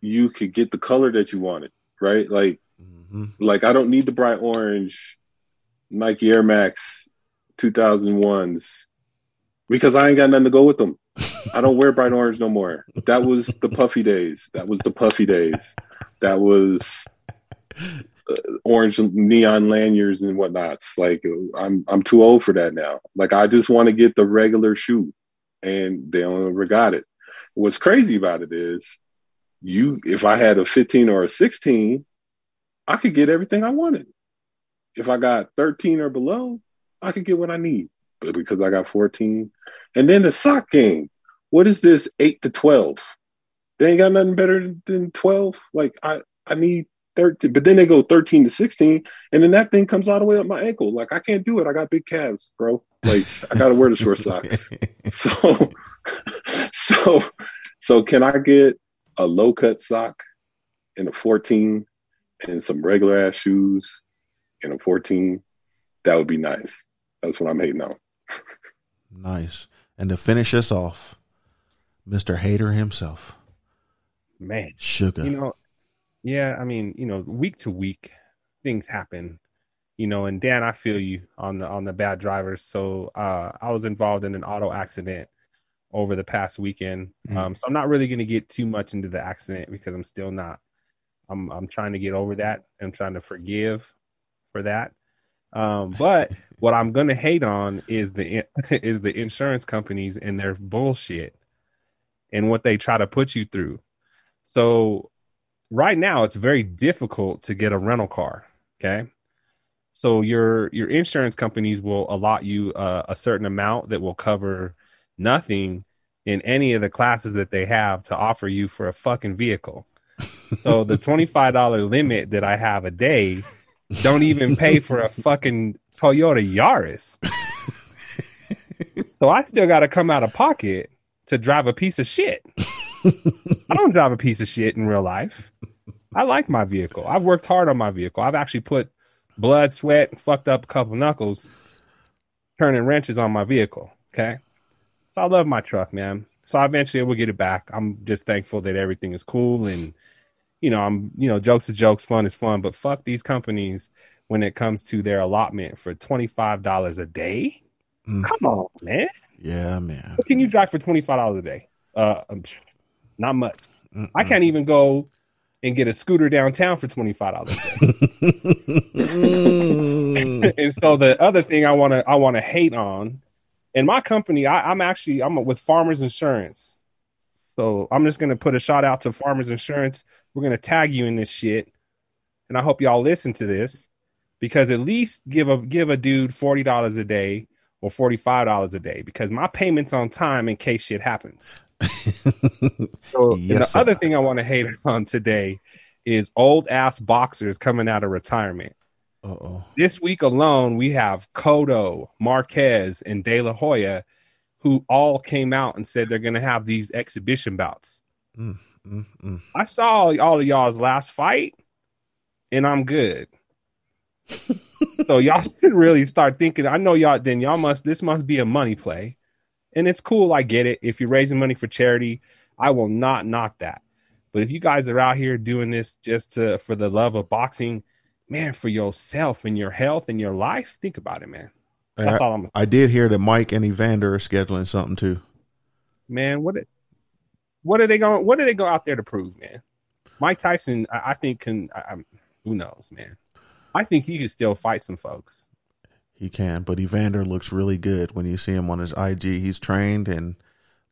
you could get the color that you wanted, right? Like Mhm. like I don't need the bright orange Nike Air Max 2001s because I ain't got nothing to go with them. I don't wear bright orange no more. That was the puffy days. That was the puffy days. That was uh, orange neon lanyards and whatnots. Like I'm I'm too old for that now. Like I just want to get the regular shoe, and they don't ever got it. What's crazy about it is, you if I had a 15 or a 16, I could get everything I wanted. If I got 13 or below, I could get what I need. But because I got 14, and then the sock game, what is this 8 to 12? They ain't got nothing better than 12. Like I, I need 13, but then they go 13 to 16, and then that thing comes all the way up my ankle. Like I can't do it. I got big calves, bro. Like I gotta wear the short socks. So, so, so can I get a low cut sock and a 14 and some regular ass shoes and a 14? That would be nice. That's what I'm hating on. Nice. And to finish us off, Mr. Hater himself, Man, Sugar. you know, yeah, I mean, you know, week to week, things happen. you know, and Dan, I feel you on the on the bad drivers. So uh, I was involved in an auto accident over the past weekend. Mm. Um, so I'm not really going to get too much into the accident because I'm still not. I'm I'm trying to get over that. I'm trying to forgive for that. Um, but what I'm to hate on is the is the insurance companies and their bullshit and what they try to put you through. So right now it's very difficult to get a rental car. Okay. So your your insurance companies will allot you uh, a certain amount that will cover nothing in any of the classes that they have to offer you for a fucking vehicle. So the twenty five dollar limit that I have a day don't even pay for a fucking Toyota Yaris. so I still got to come out of pocket to drive a piece of shit. I don't drive a piece of shit in real life. I like my vehicle. I've worked hard on my vehicle. I've actually put blood, sweat, and fucked up a couple knuckles turning wrenches on my vehicle. Okay. So I love my truck, man. So eventually we'll get it back. I'm just thankful that everything is cool and you know, I'm you know, jokes is jokes, fun is fun, but fuck these companies when it comes to their allotment for twenty five dollars a day. Mm. Come on, man. Yeah, man. What can you drive for twenty five dollars a day? Uh, um, not much. Mm-mm. I can't even go and get a scooter downtown for twenty five dollars. And so the other thing I want to I want to hate on, in my company, I, I'm actually I'm with Farmers Insurance. So I'm just gonna put a shout out to Farmers Insurance. We're gonna tag you in this shit, and I hope y'all listen to this because at least give a give a dude forty dollars a day or forty five dollars a day because my payments on time in case shit happens. So and the other thing I want to hate on today is old ass boxers coming out of retirement. Uh oh. This week alone, we have Cotto, Marquez, and De La Hoya, who all came out and said they're going to have these exhibition bouts. Mm, mm. I saw all of y'all's last fight, and I'm good. so y'all should really start thinking. I know y'all. Then y'all must. This must be a money play, and it's cool. I get it. If you're raising money for charity, I will not knock that. But if you guys are out here doing this just to for the love of boxing, man, for yourself and your health and your life, think about it, man. That's I, all I'm. I did hear that Mike and Evander are scheduling something too. Man, what? It, what are they going? What are they go out there to prove, man? Mike Tyson, I, I think can. I, I'm, who knows, man? I think he can still fight some folks. He can, but Evander looks really good when you see him on his IG. He's trained and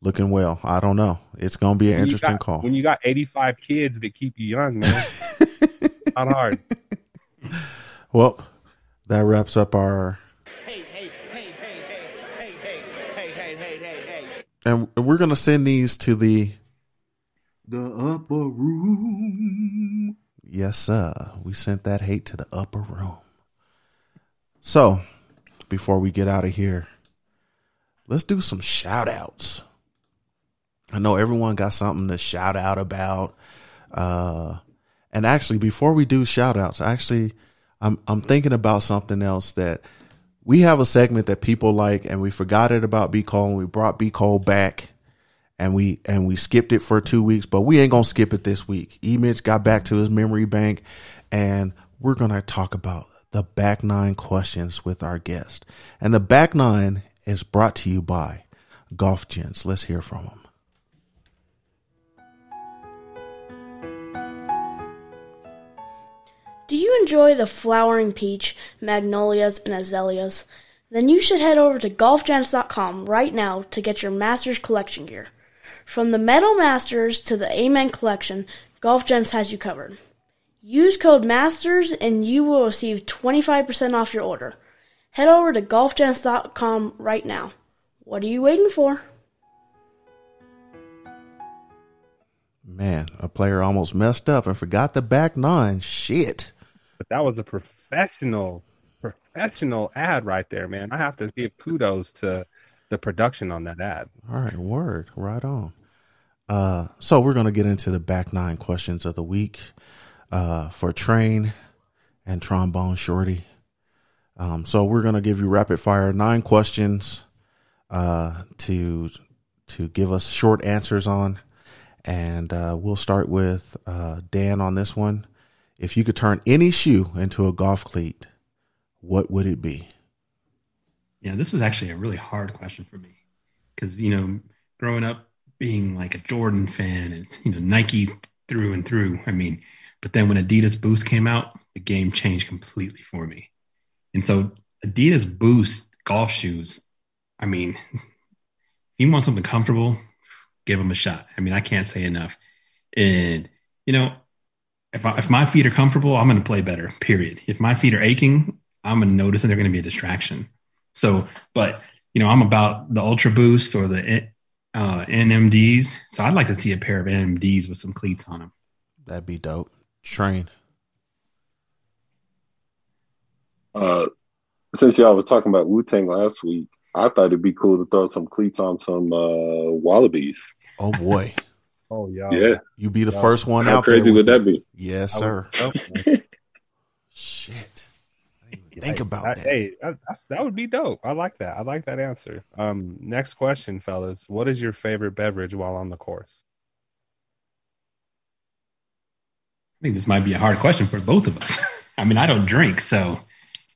looking well. I don't know. It's going to be an When interesting got- call. When you got 85 kids that keep you young, man, not hard. Well, that wraps up our. And we're gonna send these to the the upper room. Yes, sir. We sent that hate to the upper room. So, before we get out of here, let's do some shout outs. I know everyone got something to shout out about. Uh, and actually, before we do shout outs, actually, I'm I'm thinking about something else that we have a segment that people like, and we forgot it about B Cole, and we brought B Cole back, and we and we skipped it for two weeks, but we ain't gonna skip it this week. E Mitch got back to his memory bank, and we're gonna talk about the back nine questions with our guest, and the back nine is brought to you by Golf Gents. Let's hear from them. Do you enjoy the flowering peach, magnolias, and azaleas? Then you should head over to golfgents.com right now to get your Masters collection gear. From the Metal Masters to the Amen collection, Golf Gents has you covered. Use code MASTERS and you will receive 25% off your order. Head over to golfgents.com right now. What are you waiting for? Man, a player almost messed up and forgot the back nine. Shit. But that was a professional, professional ad right there, man. I have to give kudos to the production on that ad. All right, word, right on. Uh, so we're gonna get into the back nine questions of the week uh, for Train and Trombone Shorty. Um, so we're gonna give you rapid fire nine questions uh, to to give us short answers on, and uh, we'll start with uh, Dan on this one. If you could turn any shoe into a golf cleat, what would it be? Yeah, this is actually a really hard question for me because you know, growing up being like a Jordan fan and you know Nike through and through. I mean, but then when Adidas Boost came out, the game changed completely for me. And so Adidas Boost golf shoes, I mean, if you want something comfortable, give them a shot. I mean, I can't say enough. And you know, if I, if my feet are comfortable, I'm going to play better. Period. If my feet are aching, I'm going to notice that they're going to be a distraction. So, but you know, I'm about the Ultra Boost or the uh, NMDs. So I'd like to see a pair of NMDs with some cleats on them. That'd be dope. Train. Uh, since y'all were talking about Wu Tang last week, I thought it'd be cool to throw some cleats on some uh, Wallabees. Oh boy, Oh yeah. Yeah, you be the Yeah. first one how out crazy there. would that be? Yes, sir. Shit. I didn't even think about I- that. Hey, that, that's, that would be dope. I like that. I like that answer. Um, next question, fellas. What is your favorite beverage while on the course? I think this might be a hard question for both of us. I mean, I don't drink, so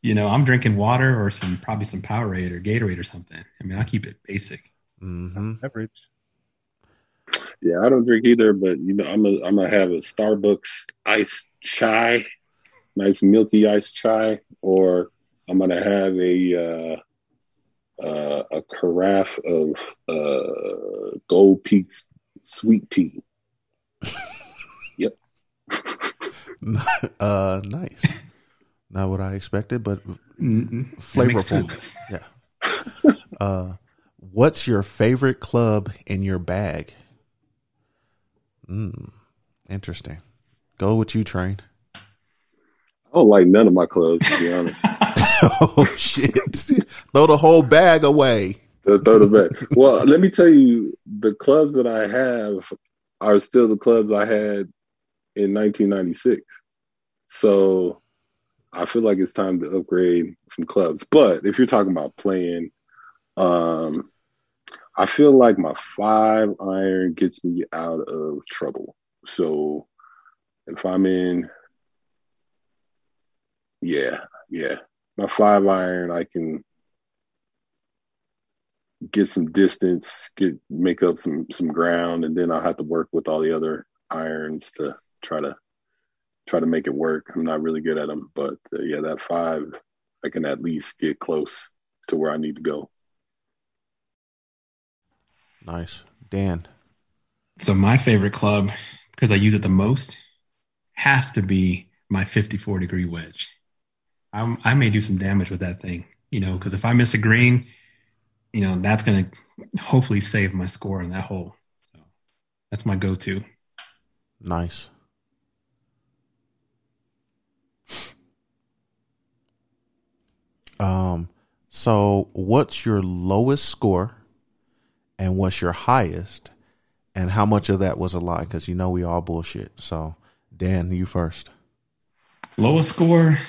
you know, I'm drinking water or some probably some Powerade or Gatorade or something. I mean, I keep it basic. hmm Beverage. Yeah, I don't drink either, but you know, I'm a, I'm gonna have a Starbucks iced chai, nice milky iced chai, or I'm gonna have a uh, uh, a carafe of uh, Gold Peaks sweet tea. Yep. uh, nice. Not what I expected, but Mm-mm. Flavorful. Yeah. Uh, what's your favorite club in your bag? Mm, interesting. Go with you, train. I don't like none of my clubs, to be honest. oh shit! Throw the whole bag away. Throw throw the back. Well, let me tell you, the clubs that I have are still the clubs I had in 1996. So I feel like it's time to upgrade some clubs. But if you're talking about playing, um, I feel like my five iron gets me out of trouble. So if I'm in, yeah, yeah, my five iron, I can get some distance, get make up some some ground, and then I'll have to work with all the other irons to try to try to make it work. I'm not really good at them, but uh, yeah, that five, I can at least get close to where I need to go. Nice, Dan. So my favorite club, because I use it the most, has to be my 54 degree wedge. I'm, I may do some damage with that thing, you know, because if I miss a green, you know, that's going to hopefully save my score in that hole. So that's my go-to. Nice. Um, so what's your lowest score and what's your highest? And how much of that was a lie? Because you know we all bullshit. So Dan, you first. Lowest score.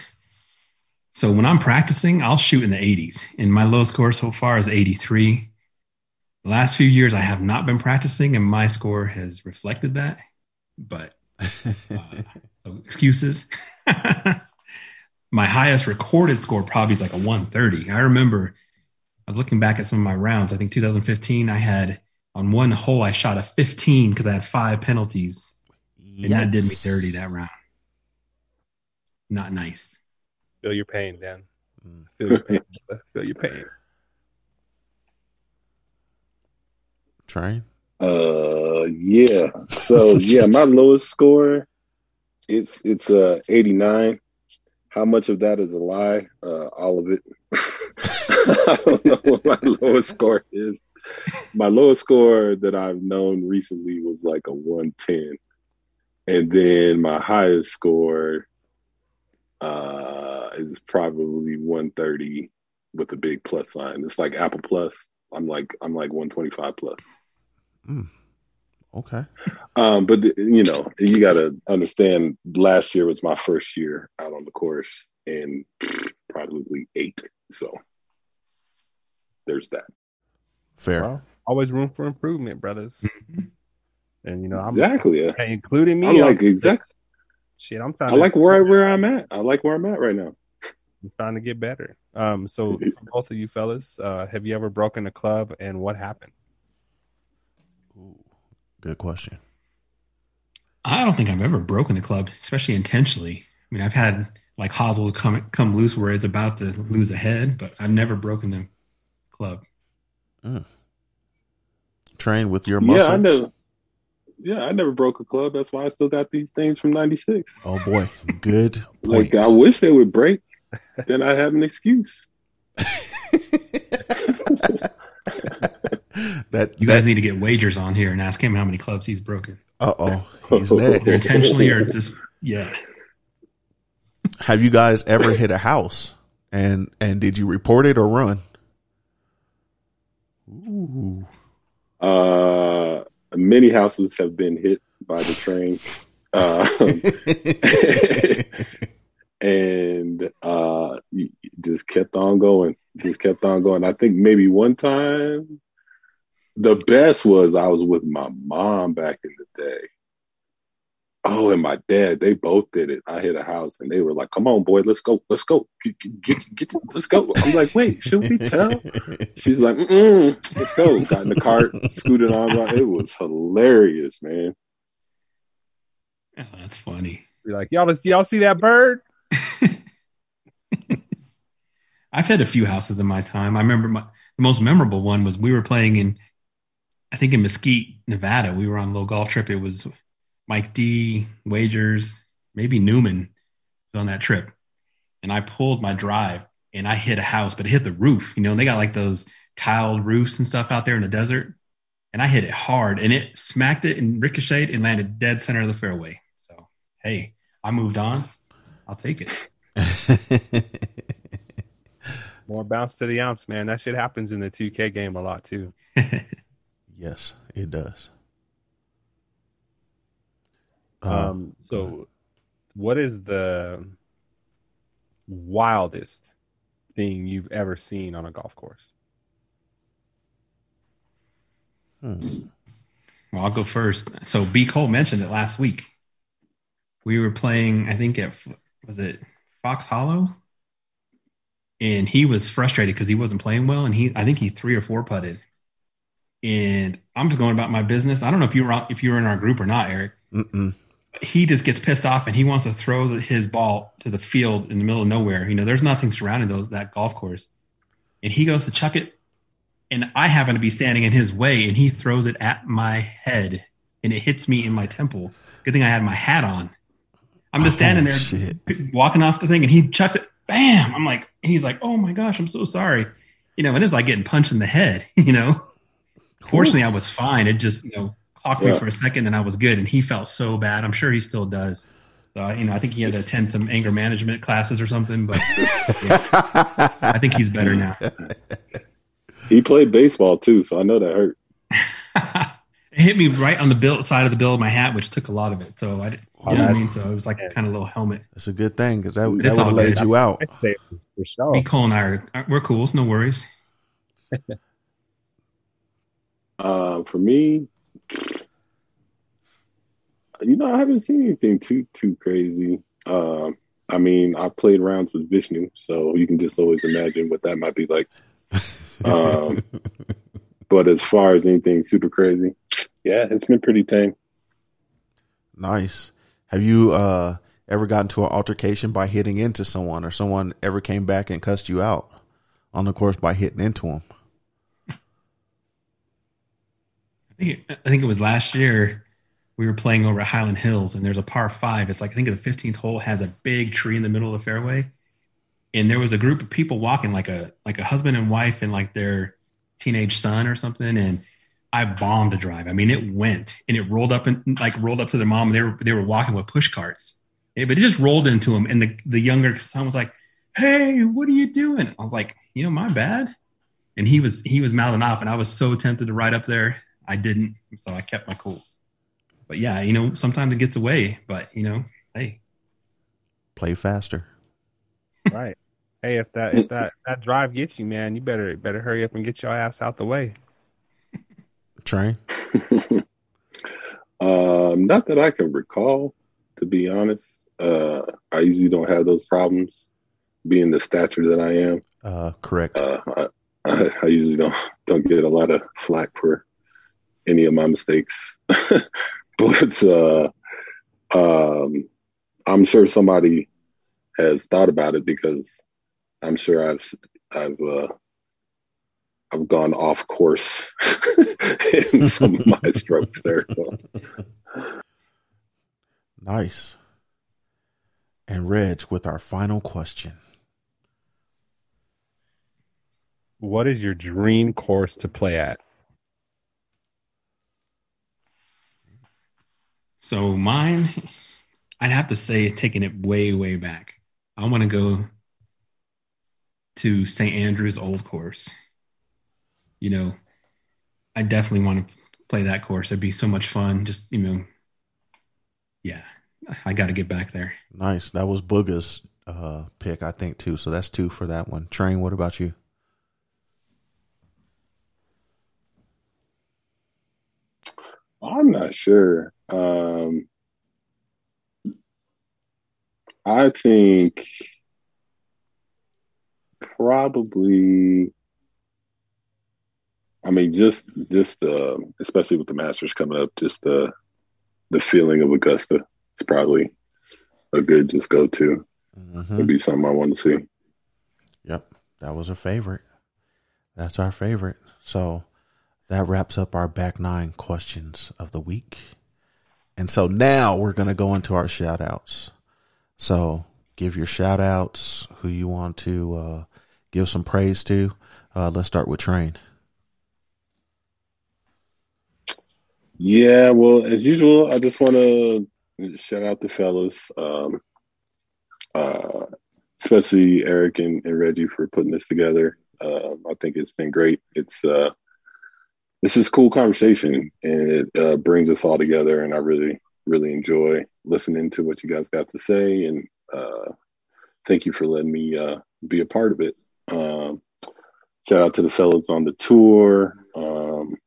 So when I'm practicing, I'll shoot in the 80s. And my lowest score so far is 83. The last few years, I have not been practicing, and my score has reflected that. But uh, excuses. my highest recorded score probably is like a 130. I remember I was looking back at some of my rounds. I think 2015, I had on one hole, I shot a 15 because I had five penalties, and that did me Yikes. dirty that round. Not nice. Feel your pain, Dan. Mm. Feel your pain. brother. Feel your pain. Train. Uh, yeah. So yeah, my lowest score, it's it's uh 89. How much of that is a lie? Uh, all of it. I don't know what my lowest score is. My lowest score that I've known recently was like a 110. And then my highest score uh, is probably 130 with a big plus sign. It's like Apple Plus. I'm like I'm like 125 plus. Mm. Okay. Um, but the- you know, you got to understand. Last year was my first year out on the course, and probably eight. So there's that. Fair. Well, always room for improvement, brothers. And you know, I'm exactly. Yeah. hey, including me. I like I'm- exact. Shit, I'm trying. I to- like where where I'm at. I like where I'm at right now. I'm trying to get better. Um, so for both of you fellas, uh, have you ever broken a club and what happened? Good question. I don't think I've ever broken a club, especially intentionally. I mean, I've had like hosels come come loose where it's about to lose a head, but I've never broken a club. Train with your muscles. Yeah. I never. Yeah, I never broke a club. That's why I still got these things from '96. Oh boy, good. Like I wish they would break. then I have an excuse. that You that, guys need to get wagers on here and ask him how many clubs he's broken, uh oh, he's next. intentionally or just yeah. Have you guys ever hit a house and and did you report it or run? Ooh. Uh, many houses have been hit by the train. Um, and uh, just kept on going, just kept on going. I think maybe one time, the best was I was with my mom back in the day. Oh, and my dad, they both did it. I hit a house and they were like, "Come on, boy, let's go, let's go, get, get, get let's go." I'm like, "Wait, should we tell?" She's like, Mm-mm, "Let's go." Got in the cart, scooted on. It was hilarious, man. Oh, that's funny. Be like, y'all, y'all see that bird? I've had a few houses in my time. I remember my the most memorable one was we were playing in, I think in Mesquite, Nevada. We were on a little golf trip. It was Mike D, Wagers, maybe Newman was on that trip, and I pulled my drive and I hit a house, but it hit the roof. You know, they got like those tiled roofs and stuff out there in the desert, and I hit it hard, and it smacked it and ricocheted and landed dead center of the fairway. So hey, I moved on. I'll take it. More bounce to the ounce, man. That shit happens in the 2K game a lot too. yes, it does. Um, go so, what is the wildest thing you've ever seen on a golf course? Hmm. Well, I'll go first. So B Cole mentioned it last week. We were playing, I think at was it Fox Hollow, and he was frustrated because he wasn't playing well, and he I think he three or four putted. And I'm just going about my business. I don't know if you were if you were in our group or not, Eric. Mm-mm. He just gets pissed off and he wants to throw the, his ball to the field in the middle of nowhere. You know, there's nothing surrounding those that golf course, and he goes to chuck it, and I happen to be standing in his way, and he throws it at my head, and it hits me in my temple. Good thing I had my hat on. I'm just standing Oh, there, shit. walking off the thing, and he chucks it. Bam! I'm like, he's like, oh my gosh, I'm so sorry. You know, and it is like getting punched in the head. You know. Fortunately, I was fine. It just you know clocked me for a second, and I was good. And he felt so bad. I'm sure he still does. So you know, I think he had to attend some anger management classes or something. But yeah, I think he's better now. He played baseball too, so I know that hurt. it hit me right on the bill side of the bill of my hat, which took a lot of it. So I, didn't- you know what I mean. So it was like kind of a little helmet. That's a good thing because that, that would have laid you out. I'd for sure. B Cole and I are are- we're cool. It's no worries. Uh, for me, you know, I haven't seen anything too too crazy. Um, I mean, I played rounds with Vishnu, so you can just always imagine what that might be like. Um, but as far as anything super crazy, yeah, it's been pretty tame. Nice. Have you uh, ever gotten to an altercation by hitting into someone, or someone ever came back and cussed you out on the course by hitting into them? I think it, I think it was last year we were playing over at Highland Hills, and there's a par five. It's like I think the 15th hole has a big tree in the middle of the fairway, and there was a group of people walking, like a like a husband and wife and like their teenage son or something, and I bombed a drive. I mean, it went and it rolled up and like rolled up to their mom. They were they were walking with push carts, Yeah, but it just rolled into him, and the the younger son was like, "Hey, what are you doing?" I was like, "You know, my bad." And he was he was mouthing off, and I was so tempted to ride up there. I didn't, so I kept my cool. But yeah, you know, sometimes it gets away. But you know, hey, Play faster. right. Hey, if that if that that drive gets you, man, you better better hurry up and get your ass out the way. Train. um, not that I can recall, to be honest. Uh, I usually don't have those problems. being the stature that I am, Uh, correct. uh, I, I, I usually don't don't get a lot of flack for any of my mistakes, but uh, um, I'm sure somebody has thought about it because I'm sure I've I've uh, I've gone off course in some of my strokes there. So Nice. And Reg with our final question. What is your dream course to play at? So mine, I'd have to say taking it way, way back. I want to go to St. Andrew's Old Course. You know, I definitely want to play that course. It'd be so much fun. Just you know, yeah, I got to get back there. Nice. That was Booga's uh, pick, I think, too. So that's two for that one. Train, what about you? I'm not sure. Um, I think probably. I mean, just just uh, especially with the Masters coming up, just the the feeling of Augusta is probably a good just go to. Mm-hmm. Would be something I want to see. Yep, that was a favorite. That's our favorite. So that wraps up our back nine questions of the week. And so now we're going to go into our shout outs. So give your shout outs, who you want to uh, give some praise to. Uh, let's start with Train. Yeah, well, as usual, I just want to shout out the fellas, um, uh, especially Eric and, and Reggie for putting this together. Uh, I think it's been great. It's uh, this is cool conversation, and it uh, brings us all together. And I really, really enjoy listening to what you guys got to say. And uh, thank you for letting me uh, be a part of it. Um, shout out to the fellas on the tour. Um,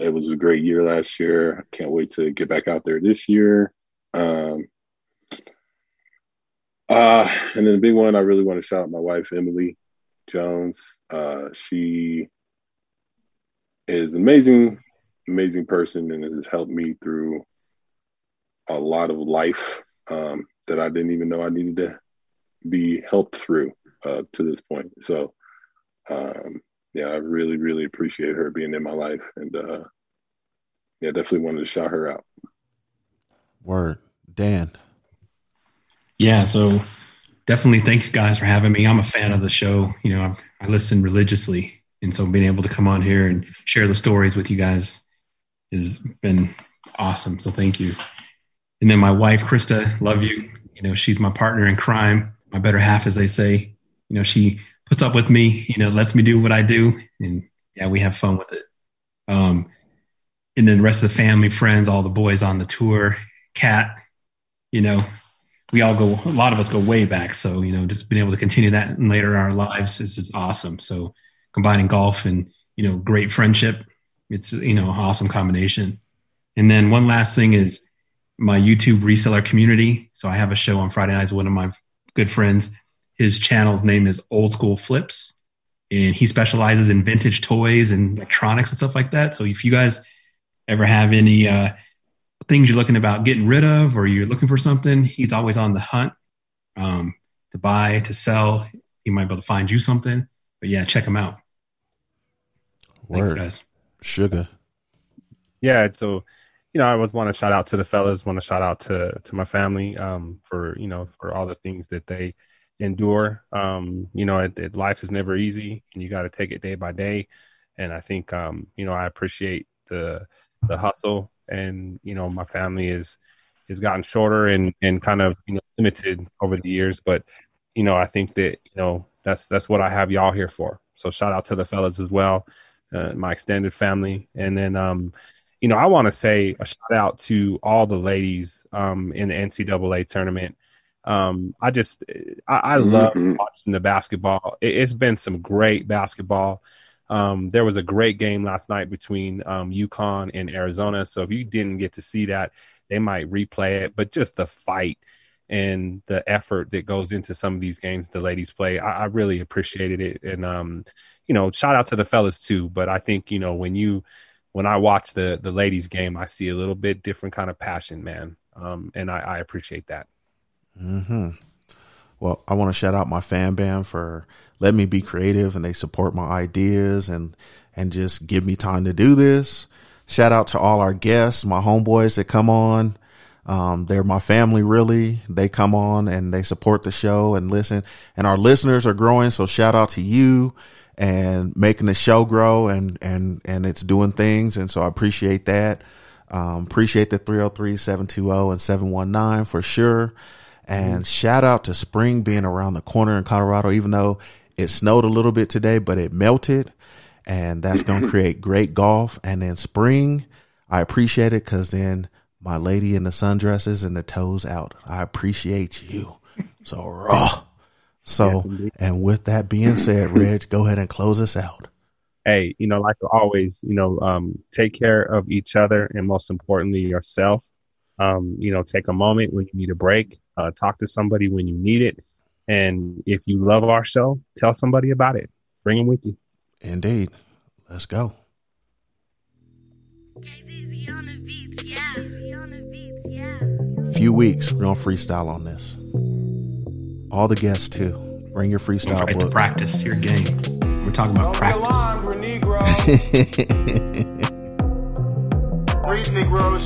it was a great year last year. I can't wait to get back out there this year. Um, uh, and then the big one, I really want to shout out my wife, Emily Jones. Uh, she is an amazing, amazing person and has helped me through a lot of life um, that I didn't even know I needed to be helped through uh, to this point. So, um, yeah, I really, really appreciate her being in my life, and uh, yeah, definitely wanted to shout her out. Word. Dan. Yeah, so definitely thanks guys for having me. I'm a fan of the show. You know, I, I listen religiously, and so being able to come on here and share the stories with you guys has been awesome. So thank you. And then my wife, Krista, love you. You know, she's my partner in crime, my better half, as they say. You know, she puts up with me. You know, lets me do what I do, and yeah, we have fun with it. Um, and then the rest of the family, friends, all the boys on the tour, Cat, you know, we all go, a lot of us go way back. So, you know, just being able to continue that later in our lives is just awesome. So combining golf and, you know, great friendship, it's, you know, awesome combination. And then one last thing is my YouTube reseller community. So I have a show on Friday nights with one of my good friends. His channel's name is Old School Flips, and he specializes in vintage toys and electronics and stuff like that. So if you guys ever have any uh, things you're looking about getting rid of or you're looking for something, he's always on the hunt um, to buy, to sell. He might be able to find you something. But yeah, check him out. Word. Thanks, guys. Sugar. Yeah, so you know, I would want to shout out to the fellas, want to shout out to to my family um, for you know for all the things that they endure. Um, you know, it, it, life is never easy, and you got to take it day by day. And I think um, you know I appreciate the the hustle, and you know my family is has gotten shorter and and kind of you know limited over the years, but you know I think that you know that's that's what I have y'all here for. So shout out to the fellas as well, uh, my extended family, and then um, you know, I want to say a shout out to all the ladies um, in the NCAA tournament. Um, I just, I, I love Mhm. watching the basketball. It, it's been some great basketball. Um, there was a great game last night between um, UConn and Arizona. So if you didn't get to see that, they might replay it. But just the fight and the effort that goes into some of these games the ladies play. I, I really appreciated it, and um, you know, shout out to the fellas too. But I think you know when you when I watch the the ladies game, I see a little bit different kind of passion, man, um, and I, I appreciate that. Hmm. Well, I want to shout out my fan band for letting me be creative, and they support my ideas and and just give me time to do this. Shout out to all our guests, my homeboys that come on. Um, they're my family, really. They come on and they support the show and listen. And our listeners are growing. So shout out to you and making the show grow and, and, and it's doing things. And so I appreciate that. Um, appreciate the 303 720 and 719 for sure. And shout out to spring being around the corner in Colorado, even though it snowed a little bit today, but it melted and that's going to create great golf. And then spring, I appreciate it because then my lady in the sundresses and the toes out. I appreciate you. So raw. So, Yes, and with that being said, Reg, go ahead and close us out. hey, you know, like always, you know, um, take care of each other and most importantly, yourself. Um, you know, take a moment when you need a break, uh, talk to somebody when you need it. And if you love our show, tell somebody about it. Bring them with you. Indeed. Let's go. KZZ on the beats, yeah. On the beats, yeah. Few weeks, we're going to freestyle on this. All the guests, too. Bring your freestyle Right to book. practice your game. We're talking about Don't be practice. alarmed, we're Negroes. Breathe, Negroes.